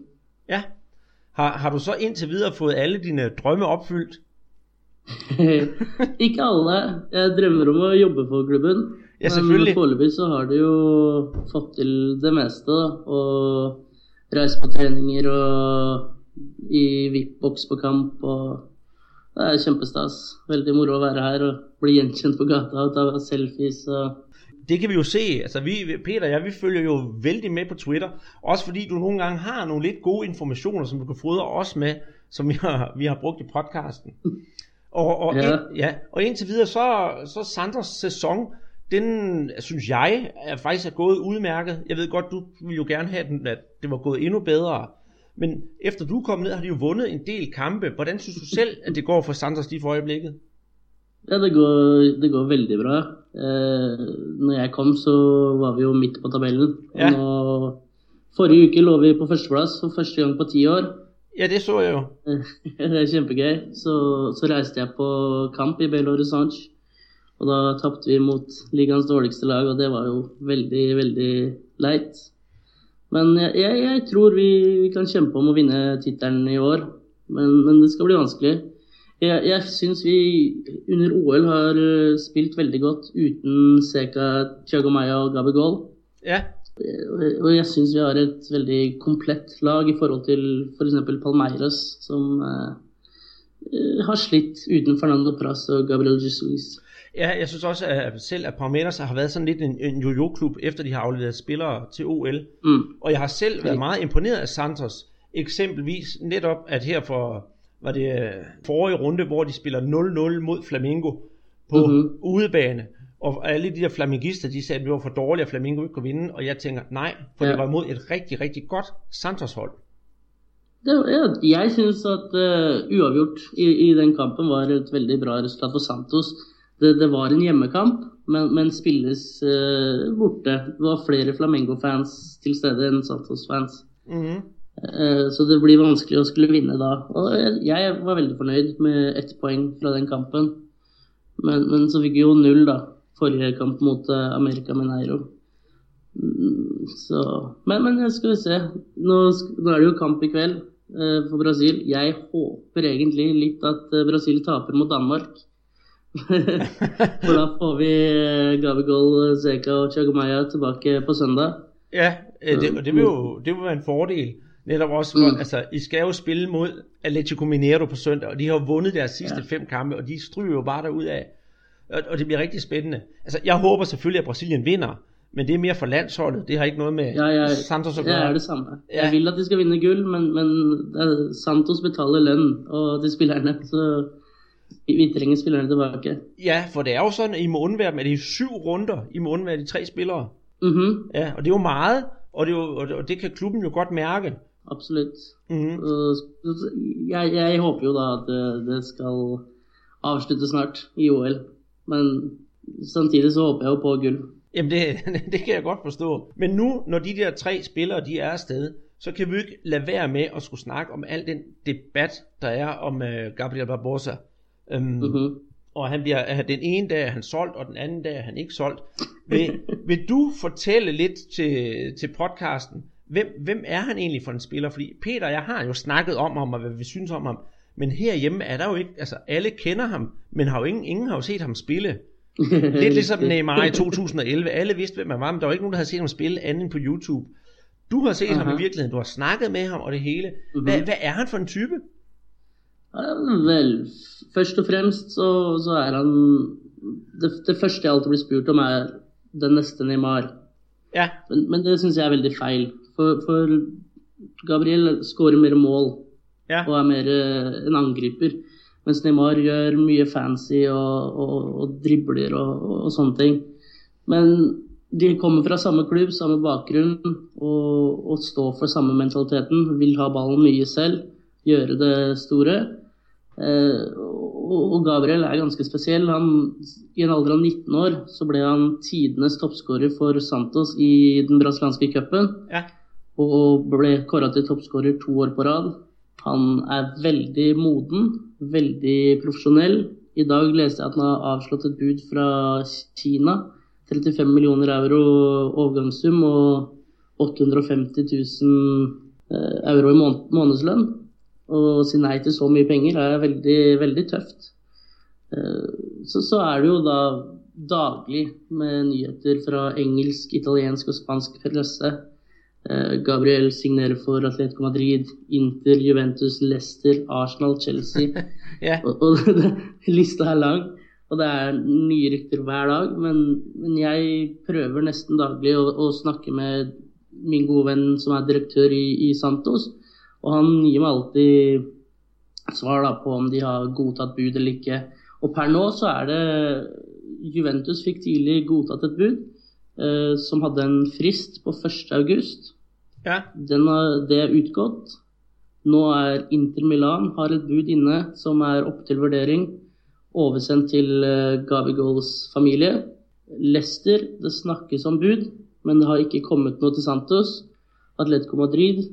ja. Har, har du så indtil videre fået alle dine drømme opfyldt? ikke alle. Jeg drømmer om å jobbe for klubben. Ja, selvfølgelig. Men foreløpig så har de jo fått til det meste. da. Og reise på treninger og i VIP-boks på kamp. og Det er kjempestas. Veldig moro å være her og bli gjenkjent på gata og ta selfies. og Det kan vi jo se. Altså, vi, Peter og jeg, vi følger jo vældig med på Twitter. Også fordi du nogle gange har nogle lidt gode informationer, som du kan fodre os med, som vi har, vi har brugt i podcasten. Og, og, Ja. ind, ja, og indtil videre, så, så Sanders sæson, den synes jeg er faktisk er gået udmærket. Jeg ved godt, du vil jo gerne have, den, at det var gået endnu bedre. Men efter du kom ned, har de jo vundet en del kampe. Hvordan synes du selv, at det går for Sanders lige for øjeblikket? Ja, det går, det går veldig bra. Eh, når jeg kom, så var vi jo midt på tabellen. Ja. Nå, forrige uke lå vi på førsteplass for første gang på ti år. Ja, det så jeg jo. det er kjempegøy. Så, så reiste jeg på kamp i Belo Horizonte. Og da tapte vi mot ligaens dårligste lag, og det var jo veldig, veldig leit. Men jeg, jeg, jeg tror vi, vi kan kjempe om å vinne tittelen i år. Men, men det skal bli vanskelig. Jeg, jeg syns vi under OL har eh, spilt veldig godt uten Seka, Thiago Maya og Gabigol. Ja, Og jeg syns vi har et veldig komplett lag i forhold til f.eks. Palmeiras, som eh, har slitt uten Fernando Pras og Gabriel Jesus. Ja, jeg synes også at selv, at Palmeiras har været sådan lidt en, en jojo-klub, efter de har afleveret spillere til OL. Mm. Og jeg har selv været meget imponeret af Santos. Eksempelvis netop, at her for, var det øh, forrige runde, hvor de spiller 0-0 mod Flamengo på Mhm. mm-hmm. udebane. Og alle de der flamingister, de sagde, at det var for dårligt, at Flamengo ikke kunne vinde. Og jeg tænker, nej, for ja. Det var imod et rigtig, rigtig godt Santos-hold. Det, ja, jeg syns at eh, uavgjort i, i den kampen var et veldig bra resultat for Santos. Det, det var en hjemmekamp, men, men spilles eh, borte. Det var flere Flamengo-fans til stede enn Santos-fans. Mm-hmm. Eh, Så det blir vanskelig å skulle vinne da. Og jeg, var veldig fornøyd med ett poeng fra den kampen. Men, men så fikk vi jo null da, forrige kamp mot eh, America Mineiro. Mm, Så Men, men jeg skal vi se. Nå, nå er det jo kamp i kveld eh, for Brasil. Jeg håper egentlig litt at eh, Brasil taper mot Danmark. for da får vi eh, Gabigol, Zeka og Chagomaya tilbake på søndag. Ja, det, det vil jo det vil være en fordel. Netop også, Mm. altså, I skal jo spille mod Atletico Mineiro på søndag, og de har vundet deres sidste ja. Ja. fem kampe, og de stryger jo bare derud af. Og, og det bliver rigtig spændende. Altså, jeg håber selvfølgelig, at Brasilien vinder, men det er mere for landsholdet. Det har ikke noget med Ja, jeg, Santos at gøre. er det samme. Ja. Jeg vil at de skal vinne gull, men, men det er- Santos betaler lønn og til spillerne. Så vi trenger spillerne tilbake. Ja, for det er jo sådan, at I må undvære dem. Er det syv runder, I må undvære de tre spillere? Mhm, Ja, og det er jo meget, og det, er jo, det, og det kan klubben jo godt mærke. Absolutt. Så- jeg, jeg håper jo da at det, det skal avslutte snart i OL. Men samtidig så håper jeg jo på gull. Jamen det, det kan jeg godt forstå. Men nu, når de der tre spillere, de er afsted, så kan vi ikke lade være med at skulle snakke om al den debat, der er om uh, Gabriel Barbosa. Um, Mhm. Og han bliver, den ene dag er han solgt, og den anden dag er han ikke solgt. Vil, vil du fortælle lidt til, til podcasten, hvem, hvem er han egentlig for en spiller? Fordi Peter og jeg har jo snakket om ham, og hvad vi synes om ham. Men herhjemme er der jo ikke, altså alle kender ham, men har jo ingen, ingen har jo set ham spille. Lidt ligesom Neymar i 2011. Alle vidste, hvem han var, men der var ikke nogen, der havde set ham spille andet end på YouTube. Du har set Aha. ham i virkeligheden, du har snakket med ham og det hele. Mhm. Hvad, hvad er han for en type? Vel, først og fremst så, så er han det, det første jeg alltid blir spurt om, er den neste Neymar. Ja, Men, men det syns jeg er veldig feil. For, for Gabriel skårer mer mål ja, og er mer eh, en angriper. Mens Neymar gjør mye fancy og, og, og dribler og, og, sånne ting. Men de kommer fra samme klubb, samme bakgrunn og, og står for samme mentaliteten. Vil ha ballen mye selv, gjøre det store. Eh, og Gabriel er ganske spesiell. Han, I en alder av 19 år så ble han tidenes toppskårer for Santos i den brasilianske cupen. Ja. Og ble kåra til toppskårer to år på rad. Han er veldig moden, veldig profesjonell. I dag leste jeg at han har avslått et bud fra Kina 35 millioner euro overgangssum og 850 000 eh, euro i månedslønn. Å si nei til så mye penger er veldig, veldig tøft. Eh, så, så er det jo da daglig med nyheter fra engelsk, italiensk og spansk presse. Eh, Gabriel signerer for Atletico Madrid, Inter, Juventus, Leicester, Arsenal, Chelsea. ja. Og, og lista er lang. Og det er nye rykter hver dag, men, men jeg prøver nesten daglig å, å, snakke med min gode venn som er direktør i, i Santos, og han gir meg alltid svar da, på om de har godtatt bud eller ikke. Og per nå så er det Juventus fikk tidlig godtatt et bud eh, som hadde en frist på 1.8. Ja. Den har, det er utgått. Nå er Inter Milan har et bud inne som er opp til vurdering oversendt til eh, Gabigols Gavigols familie. Leicester, det snakkes om bud, men det har ikke kommet noe til Santos. Atletico Madrid,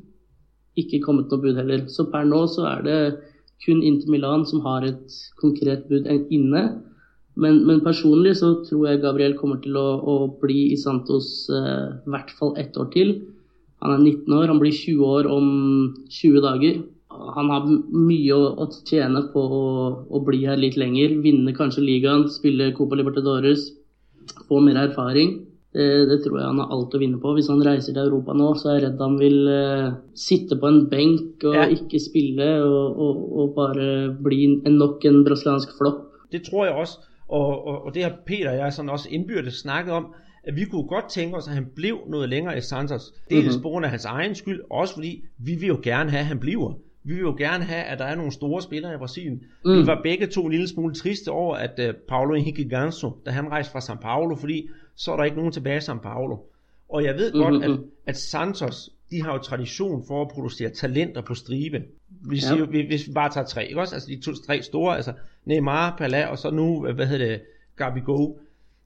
ikke kommet noe bud heller. Så per nå så er det kun Inter Milan som har et konkret bud inne. Men, men personlig så tror jeg Gabriel kommer til å, å bli i Santos i eh, hvert fall ett år til. Han er 19 år, han blir 20 år om 20 dager han har mye å, tjene på å, å, bli her litt lenger. Vinne kanskje ligaen, spille Copa Libertadores, få mer erfaring. Det, det, tror jeg han har alt å vinne på. Hvis han reiser til Europa nå, så er jeg redd han vil uh, sitte på en benk og ja. ikke spille og, og, og, bare bli en nok en brasiliansk flopp. Det tror jeg også. Og, og, og det har Peter og jeg sådan også indbyrdes snakket om, at vi kunne godt tænke os, at han blev noget længere i Santos. Dels mm-hmm. på grund af hans egen skyld, også fordi vi vil jo gerne have, at han bliver. Vi vil jo gerne have, at der er nogle store spillere i Brasilien. Mm. Vi var begge to en lille smule triste over, at uh, Paulo Henrique Ganso, da han rejste fra São Paulo, fordi så er der ikke nogen tilbage i São Paulo. Og jeg ved godt, mm-hmm. at, at Santos, de har jo tradition for at producere talenter på stribe. Vi ja. siger, hvis vi bare tager tre, ikke også? Altså de to, tre store, altså Neymar, Pala, og så nu, hvad hedder det, Gabigol.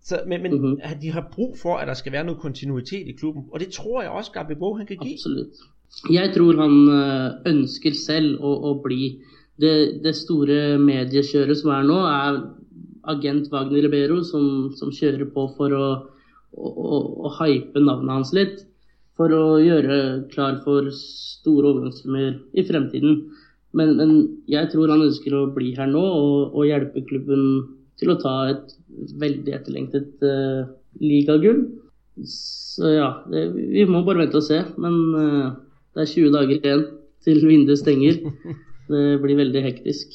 Så, men men mm-hmm. de har brug for, at der skal være noget kontinuitet i klubben, og det tror jeg også, Gabigol han kan give. Absolut. Jeg tror han eh, ønsker selv å, å bli det, det, store mediekjøret som er nå, er agent Wagner Ribeiro som, som kjører på for å, å, å, å, hype navnet hans litt. For å gjøre klar for store overgangssummer i fremtiden. Men, men, jeg tror han ønsker å bli her nå og, og hjelpe klubben til å ta et veldig etterlengtet uh, ligagull. Så ja, det, vi må bare vente og se. Men uh, det er 20 dager igjen til vinduet stenger. Det blir veldig hektisk.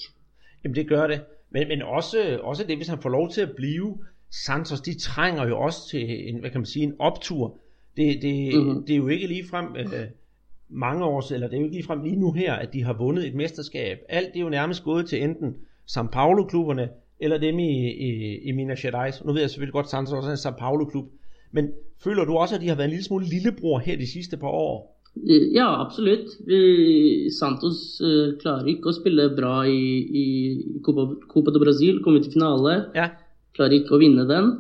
Jamen det gør det. Men, men også, også det, hvis han får lov til at blive, Santos, de trænger jo også til en, hvad kan man sige, en optur. Det, det, mm-hmm. det er jo ikke lige frem øh, mange år, eller det er jo ikke lige frem lige nu her, at de har vundet et mesterskab. Alt det er jo nærmest gået til enten São Paulo-klubberne, eller dem i, i, i Minas Gerais. Nu ved jeg selvfølgelig godt, at Santos også er en São Paulo-klub. Men føler du også, at de har været en lille smule lillebror her de sidste par år? Ja, absolutt. Vi, Santos uh, klarer ikke å spille bra i, i Copa, Copa do Brasil. Kommer til finale. Ja. Klarer ikke å vinne den.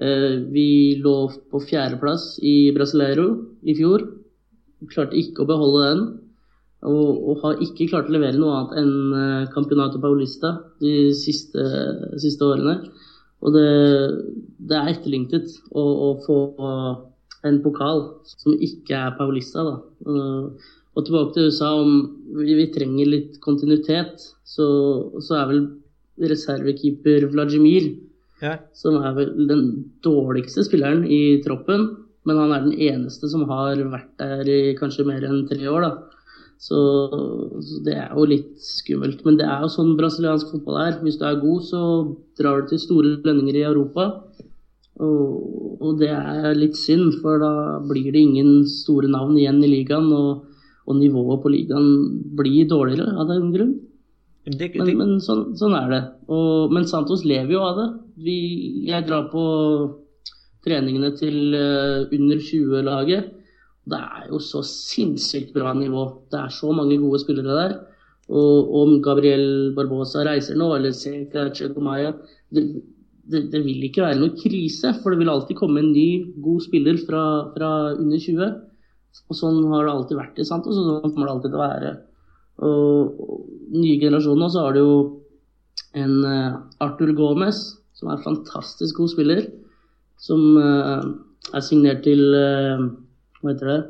Uh, vi lå på fjerdeplass i Brasileiro i fjor. Klarte ikke å beholde den. Og, og, har ikke klart å levere noe annet enn uh, Campeonato Paulista de siste, siste årene. Og det, det er etterlengtet å, å få en pokal som ikke er Paulista. Da. Og tilbake til USA, om vi, vi trenger litt kontinuitet, så, så er vel reservekeeper Vladimir ja. som er vel den dårligste spilleren i troppen. Men han er den eneste som har vært der i kanskje mer enn tre år. da. Så, så, det er jo litt skummelt. Men det er jo sånn brasiliansk fotball er. Hvis du er god, så drar du til store lønninger i Europa. Og, og, det er litt synd, for da blir det ingen store navn igjen i ligaen. Og, og nivået på ligaen blir dårligere av den grunn. Men, det, men, men sånn, sånn, er det. Og, men Santos lever jo av det. Vi, jeg drar på treningene til uh, under 20-laget. Det er jo så sinnssykt bra nivå. Det er så mange gode spillere der. Og om Gabriel Barbosa reiser nå, eller Seka Chekomaya det, det, det, vil ikke være noe krise, for det vil alltid komme en ny, god spiller fra, fra under 20. Og sånn har det alltid vært Sant? Og sånn kommer det alltid til å være. Og, og nye generasjoner så har det jo en eh, uh, Arthur Gomez, som er fantastisk god spiller, som uh, er signert til uh, hva heter det,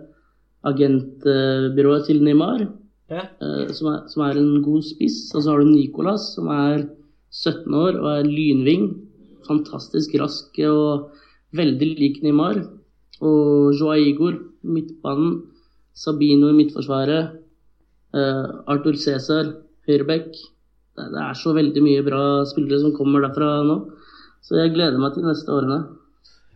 agentbyrået til Neymar, ja. Eh, som, er, som, er, en god spiss. Og så har du Nicolas, som er 17 år og er lynving. Fantastisk rask og veldig lik Neymar. Og Joa Igor, midtbanen. Sabino i midtforsvaret. Uh, Arthur Cæsar, høyreback. Det, det er så veldig mye bra spillere som kommer derfra nå. Så jeg gleder meg til neste årene.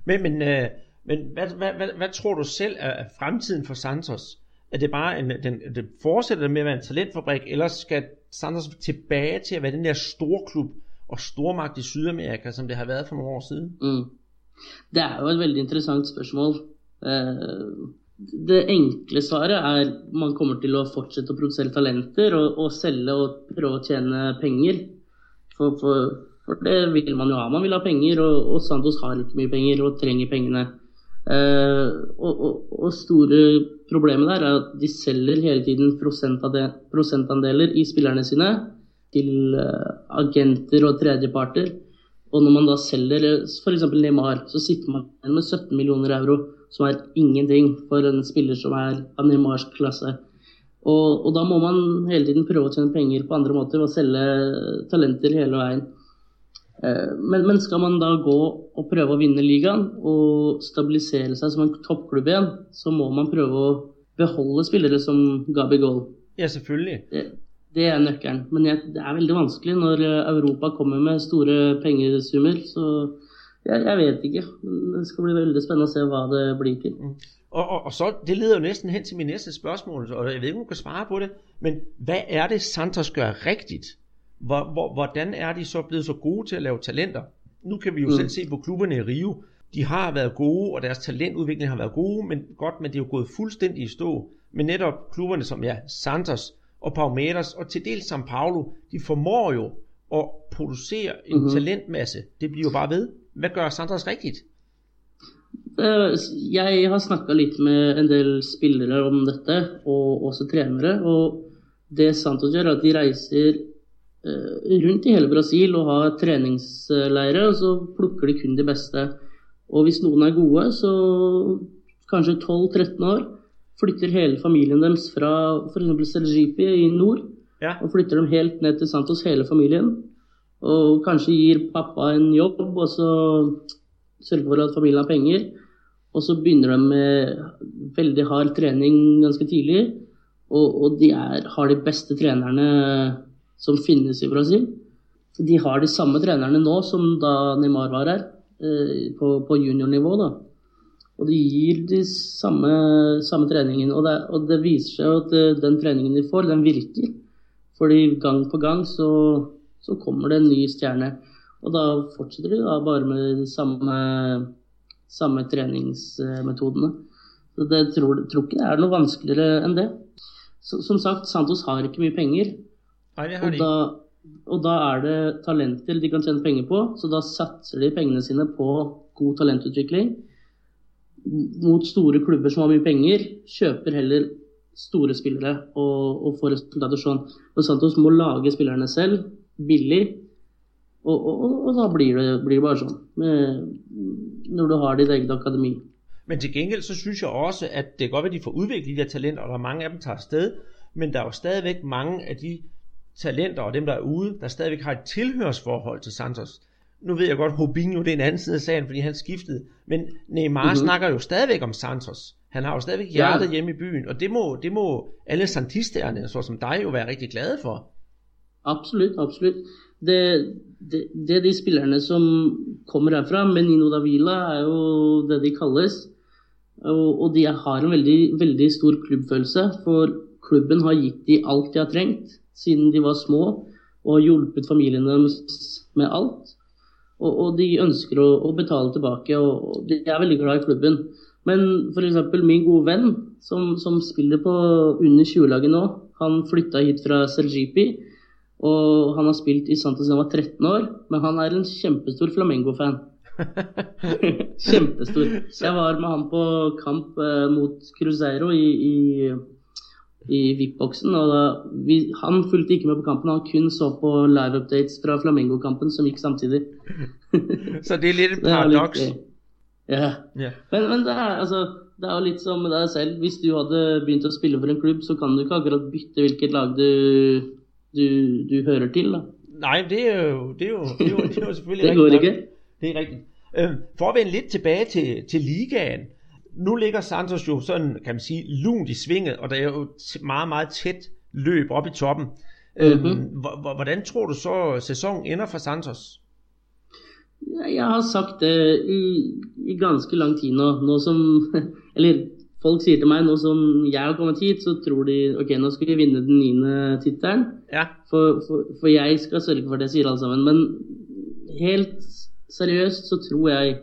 Men, men uh men hvad, hvad, hvad, hvad tror du selv er fremtiden for Santos? Er det bare en, den, den fortsætter med at være en talentfabrik, eller skal Santos tilbage til at være den der store klub og stormagt i Sydamerika, som det har været for nogle år siden? Mm. Det er jo et veldig interessant spørsmål. Uh, det enkle svaret er man kommer til å fortsette å produsere talenter og, og selge og prøve å tjene penger. For, for, for, det vil man jo ha. Man vil ha penger, og, og Santos har ikke mye penger og trenger pengene. Eh, og, og, og, store problemet der er at de selger hele tiden prosentandeler i spillerne sine til uh, agenter og tredjeparter. Og når man da selger eh, f.eks. Neymar, så sitter man igjen med 17 millioner euro, som er ingenting for en spiller som er av Neymars klasse. Og, og da må man hele tiden prøve å tjene penger på andre måter og selge talenter hele veien. Eh, men, men, skal man da gå og prøve å vinne ligaen og stabilisere seg som en toppklubb igjen, så må man prøve å beholde spillere som Gabi Goal. Ja, selvfølgelig. Det, det er nøkkelen. Men jeg, det er veldig vanskelig når eh, Europa kommer med store pengesummer. Så jeg, jeg, vet ikke. Det skal bli veldig spennende å se hva det blir til. Mm. Og, og, og så, Det leder jo nesten hen til min næste spørsmål, og jeg vet ikke om du kan svare på det. Men hva er det Santos gør rigtigt hvor, hvor, hvordan er de så blevet så gode til at lave talenter? Nu kan vi jo mm. selv se på klubberne i Rio. De har været gode, og deres talentudvikling har været gode, men godt, men det er jo gået fuldstændig i stå. Men netop klubberne som ja, Santos og Palmeiras og til dels São Paulo, de formår jo at producere en mm-hmm. talentmasse. Det bliver jo bare ved. Hvad gør Santos rigtigt? Uh, jeg har snakket litt med en del spillere om dette, og også trenere. Og det Santos gjør, er at de reiser Eh, rundt i hele Brasil og har treningsleire, og så plukker de kun de beste. Og hvis noen er gode, så kanskje 12-13 år, flytter hele familien deres fra f.eks. Seljipi i nord, ja. og flytter dem helt ned til Santos, hele familien. Og kanskje gir pappa en jobb, og så sørger for at familien har penger. Og så begynner de med veldig hard trening ganske tidlig, og, og de er, har de beste trenerne som finnes i Brasil. De har de samme trenerne nå som da Neymar var her, eh, på, på juniornivå. da. Og de gir de samme, samme treningen. Og det, og det, viser seg at eh, den treningen de får, den virker. Fordi gang på gang så, så kommer det en ny stjerne. Og da fortsetter de da bare med de samme, samme treningsmetodene. Så det tror, tror ikke det er noe vanskeligere enn det. Så, som sagt, Santos har ikke mye penger. Nei, det har de. Og da, og da er det talenter de kan tjene penger på, så da satser de pengene sine på god talentutvikling. Mot store klubber som har mye penger, kjøper heller store spillere og, og får resultater sånn. Og Santos må lage spillerne selv, billig, og, og, og da blir det, blir det, bare sånn. Med, når du har ditt eget akademi. Men til gengæld så synes jeg også, at det er godt, at de får udviklet de der talenter, og der er mange af dem tager afsted, men der er jo stadigvæk mange af de talenter og dem, der er ude, der stadigvæk har et tilhørsforhold til Santos. Nu ved jeg godt, Hobinho det er en anden side af sagen, fordi han skiftede. Men Neymar mm-hmm. snakker jo stadigvæk om Santos. Han har jo stadigvæk hjertet ja. hjemme i byen, og det må, det må alle santisterne, så som dig, jo være rigtig glade for. Absolut, absolut. Det, det, det er de spillerne, som kommer herfra. Menino Davila er jo det de kalles. Og, og de har en veldig, veldig stor klubbfølelse, for klubben har gitt de alt de har trengt siden de var små, og hjulpet familien deres med alt. Og, og de ønsker å, å, betale tilbake, og, og de er veldig glad i klubben. Men f.eks. min gode venn, som, som spiller på under 20-laget nå, han flytta hit fra Sergipi. Og han har spilt i Santos siden han var 13 år, men han er en kjempestor Flamengo-fan. Kjempestor. Jeg var med han på kamp eh, mot Cruzeiro i, i, i VIP-boksen. og da, vi, Han fulgte ikke med på kampen, han kun så på live-updates fra Flamengo-kampen som gikk samtidig. Så det er litt et paradoks? Ja. ja. Men, men det, er, altså, det er jo litt som med deg selv. Hvis du hadde begynt å spille for en klubb, så kan du ikke akkurat bytte hvilket lag du, du, du hører til. da. Nej, det er jo, det er jo, det er jo, det er jo selvfølgelig det går ikke. Det er rigtigt. Øh, for at vende lidt tilbage til, til ligaen. Nu ligger Santos jo sådan, kan man sige, lunt i svinget, og der er jo meget, meget tæt løb op i toppen. Mm-hmm. Øhm, hvordan tror du så, sæsonen ender for Santos? Jeg har sagt det i, i ganske lang tid nå. Nå som Eller folk sier til meg nå som jeg har kommet hit, så tror de ok, nå skal vi vinne den niende tittelen. Ja. For, for, for, jeg skal sørge for det, sier alle sammen. Men helt seriøst så tror jeg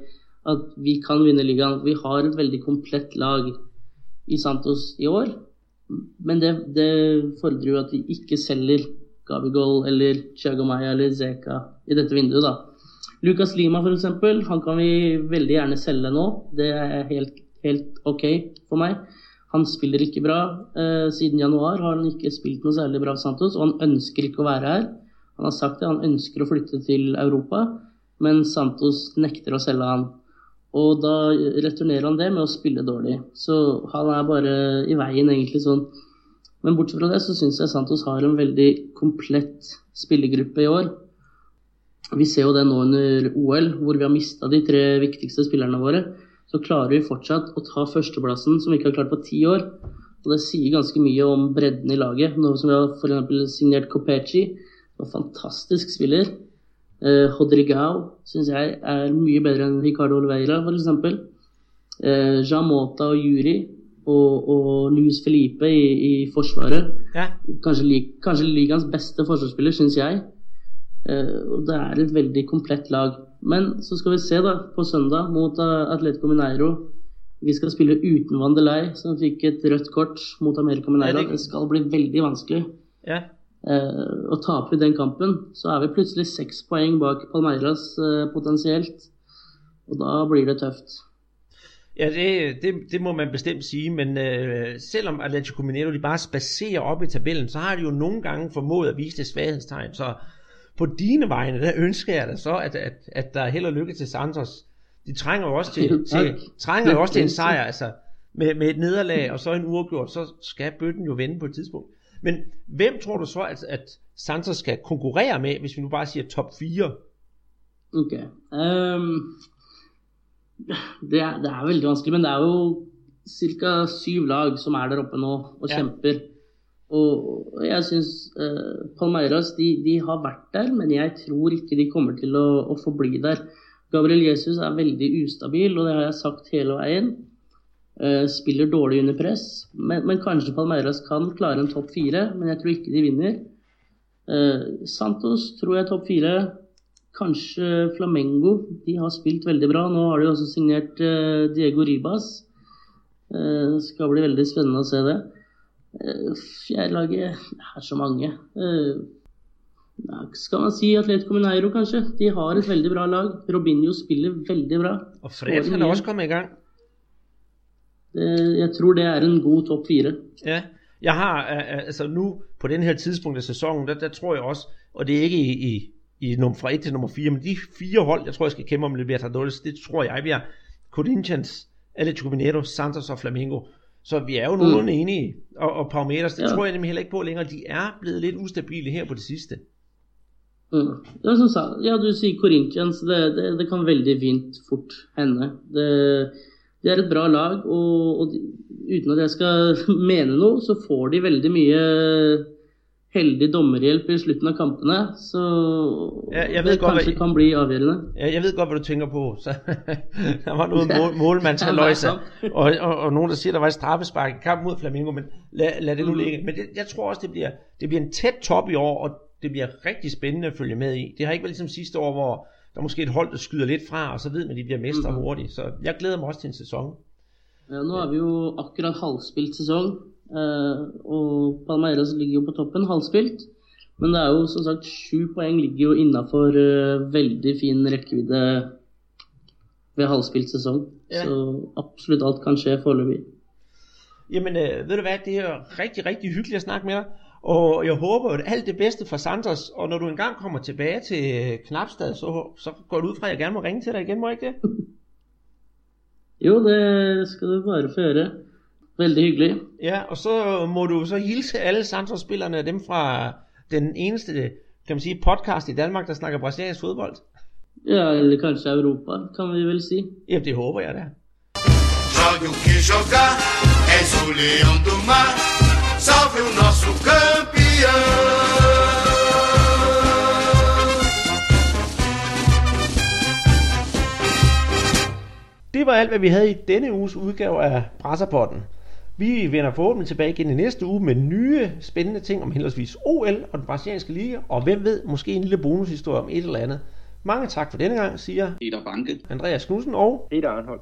at vi kan vinne ligaen. Vi har et veldig komplett lag i Santos i år. Men det, det fordrer jo at vi ikke selger Gabigol eller Chagomaya eller Zeka i dette vinduet, da. Lucas Lima f.eks. Han kan vi veldig gjerne selge nå. Det er helt, helt ok for meg. Han spiller ikke bra. Eh, siden januar har han ikke spilt noe særlig bra for Santos, og han ønsker ikke å være her. Han har sagt det, han ønsker å flytte til Europa men Santos nekter å selge han. Og da returnerer han det med å spille dårlig. Så han er bare i veien, egentlig sånn. Men bortsett fra det så syns jeg Santos har en veldig komplett spillergruppe i år. Vi ser jo det nå under OL, hvor vi har mista de tre viktigste spillerne våre. Så klarer vi fortsatt å ta førsteplassen, som vi ikke har klart på ti år. Og det sier ganske mye om bredden i laget. Nå som vi har f.eks. signert Kopechi, en fantastisk spiller. Eh, Hodrigao syns jeg er mye bedre enn Ricardo Oliveira, f.eks. Eh, Jean Mota og Juri og, og Luis Felipe i, i Forsvaret. Ja. Kanskje, kanskje ligaens beste forsvarsspiller, syns jeg. Eh, og det er et veldig komplett lag. Men så skal vi se da, på søndag mot uh, Atletico Mineiro. Vi skal spille uten Vandelei, som fikk et rødt kort mot America Mineiro. Det skal bli veldig vanskelig. Ja. Eh, og taper vi den kampen, så er vi plutselig seks poeng bak Palmeiras eh, potensielt. Og da blir det tøft. Ja, det, det, det må man bestemt sige, men øh, selvom Atletico Mineiro de bare spacerer op i tabellen, så har de jo nogle gange formået at vise det svaghedstegn. Så på dine vegne, der ønsker jeg da så, at, at, at der er held og lykke til Santos. De trænger jo også til, til, trænger jo også til en sejr, altså med, med et nederlag og så en uafgjort, så skal bøtten jo vende på et tidspunkt. Men hvem tror du så, at, at Santos skal konkurrere med, hvis vi nu bare siger top 4? Ok. Um, det, er, det er veldig vanskelig, men det er jo ca. syv lag som er der oppe nå og ja. kjemper. Og jeg syns uh, Palmeiras de, de, har vært der, men jeg tror ikke de kommer til å, å forbli der. Gabriel Jesus er veldig ustabil, og det har jeg sagt hele veien. Uh, spiller dårlig under press. Men, men, kanskje Palmeiras kan klare en topp fire, men jeg tror ikke de vinner. Uh, Santos tror jeg topp fire. Kanskje Flamengo. De har spilt veldig bra. Nå har de også signert uh, Diego Ribas. Det skal bli veldig spennende å se det. Fjerdelaget er så mange. Skal man si Atletico Mineiro, kanskje? De har et veldig bra lag. Robinho spiller veldig bra. Og Fred kan også komme i gang. Øh, jeg tror det er en god top 4. Ja, jeg har altså nu på den her tidspunkt af sæsonen, der, der tror jeg også, og det er ikke i, i, i nummer, fra 1 til nummer 4, men de fire hold, jeg tror jeg skal kæmpe om Libertadores, det tror jeg, vi er Corinthians, Atletico Mineiro, Santos og Flamengo. Så vi er jo nogenlunde mm. enige, og, og Palmeiras, det ja. tror jeg nemlig heller ikke på længere, de er blevet lidt ustabile her på det sidste. Mm. Det er som ja, du sier Corinthians, det, det, det kan veldig fint fort hende. Det, de er et bra lag, og, og uten at jeg skal mene noe, så får de veldig mye heldig dommerhjelp i slutten av kampene. Så jeg, jeg det kanskje hvad, kan bli avgjørende. Jeg, jeg vet godt hva du tenker på. Så, der var noe mål, målmandsaløjse, og, og, og noen der sier det var et straffespark i kamp mot Flamingo, men lad, lad det nu mm. ligge. Men det, jeg tror også, det blir, det blir en tæt top i år, og det blir rigtig spændende at følge med i. Det har ikke vært liksom sidste år, hvor der er måske et hold, der skyder lidt fra, og så ved man, at de bliver mestre Mhm. hurtigt. Så jeg glæder mig også til en sæson. Ja, nå er vi jo akkurat halvspilt sesong, eh, og Palmeiras ligger jo på toppen, halvspilt. Men det er jo som sagt sju poeng ligger jo innafor uh, veldig fin rekkevidde ved halvspilt sesong. Ja. Så absolutt alt kan skje foreløpig. Jamen, øh, ved du hvad, det er rigtig, rigtig hyggeligt at snakke med dig. Og jeg håber jo, at alt det bedste for Santos, og når du engang kommer tilbage til øh, Knapstad, så, så går du ud fra, at jeg gerne må ringe til dig igen, må jeg ikke det? Jo, det skal du bare få. Veldig hyggelig. Ja, og så må du så hilse alle Santos-spillerne, dem fra den eneste, kan man sige, podcast i Danmark, der snakker brasiliansk fodbold. Ja, eller kanskje Europa, kan vi vel si. Ja, det håber jeg da. Jogue o que jogar, és o leão do mar, salve o nosso campeão. Det var alt, hvad vi havde i denne uges udgave af Brasserpotten. Vi vender forhåbentlig tilbage igen i næste uge med nye spændende ting om henholdsvis OL og den brasilianske liga, og hvem ved, måske en lille bonushistorie om et eller andet. Mange tak for denne gang, siger Peter Banke. Andreas Knudsen og Peter Arnhold.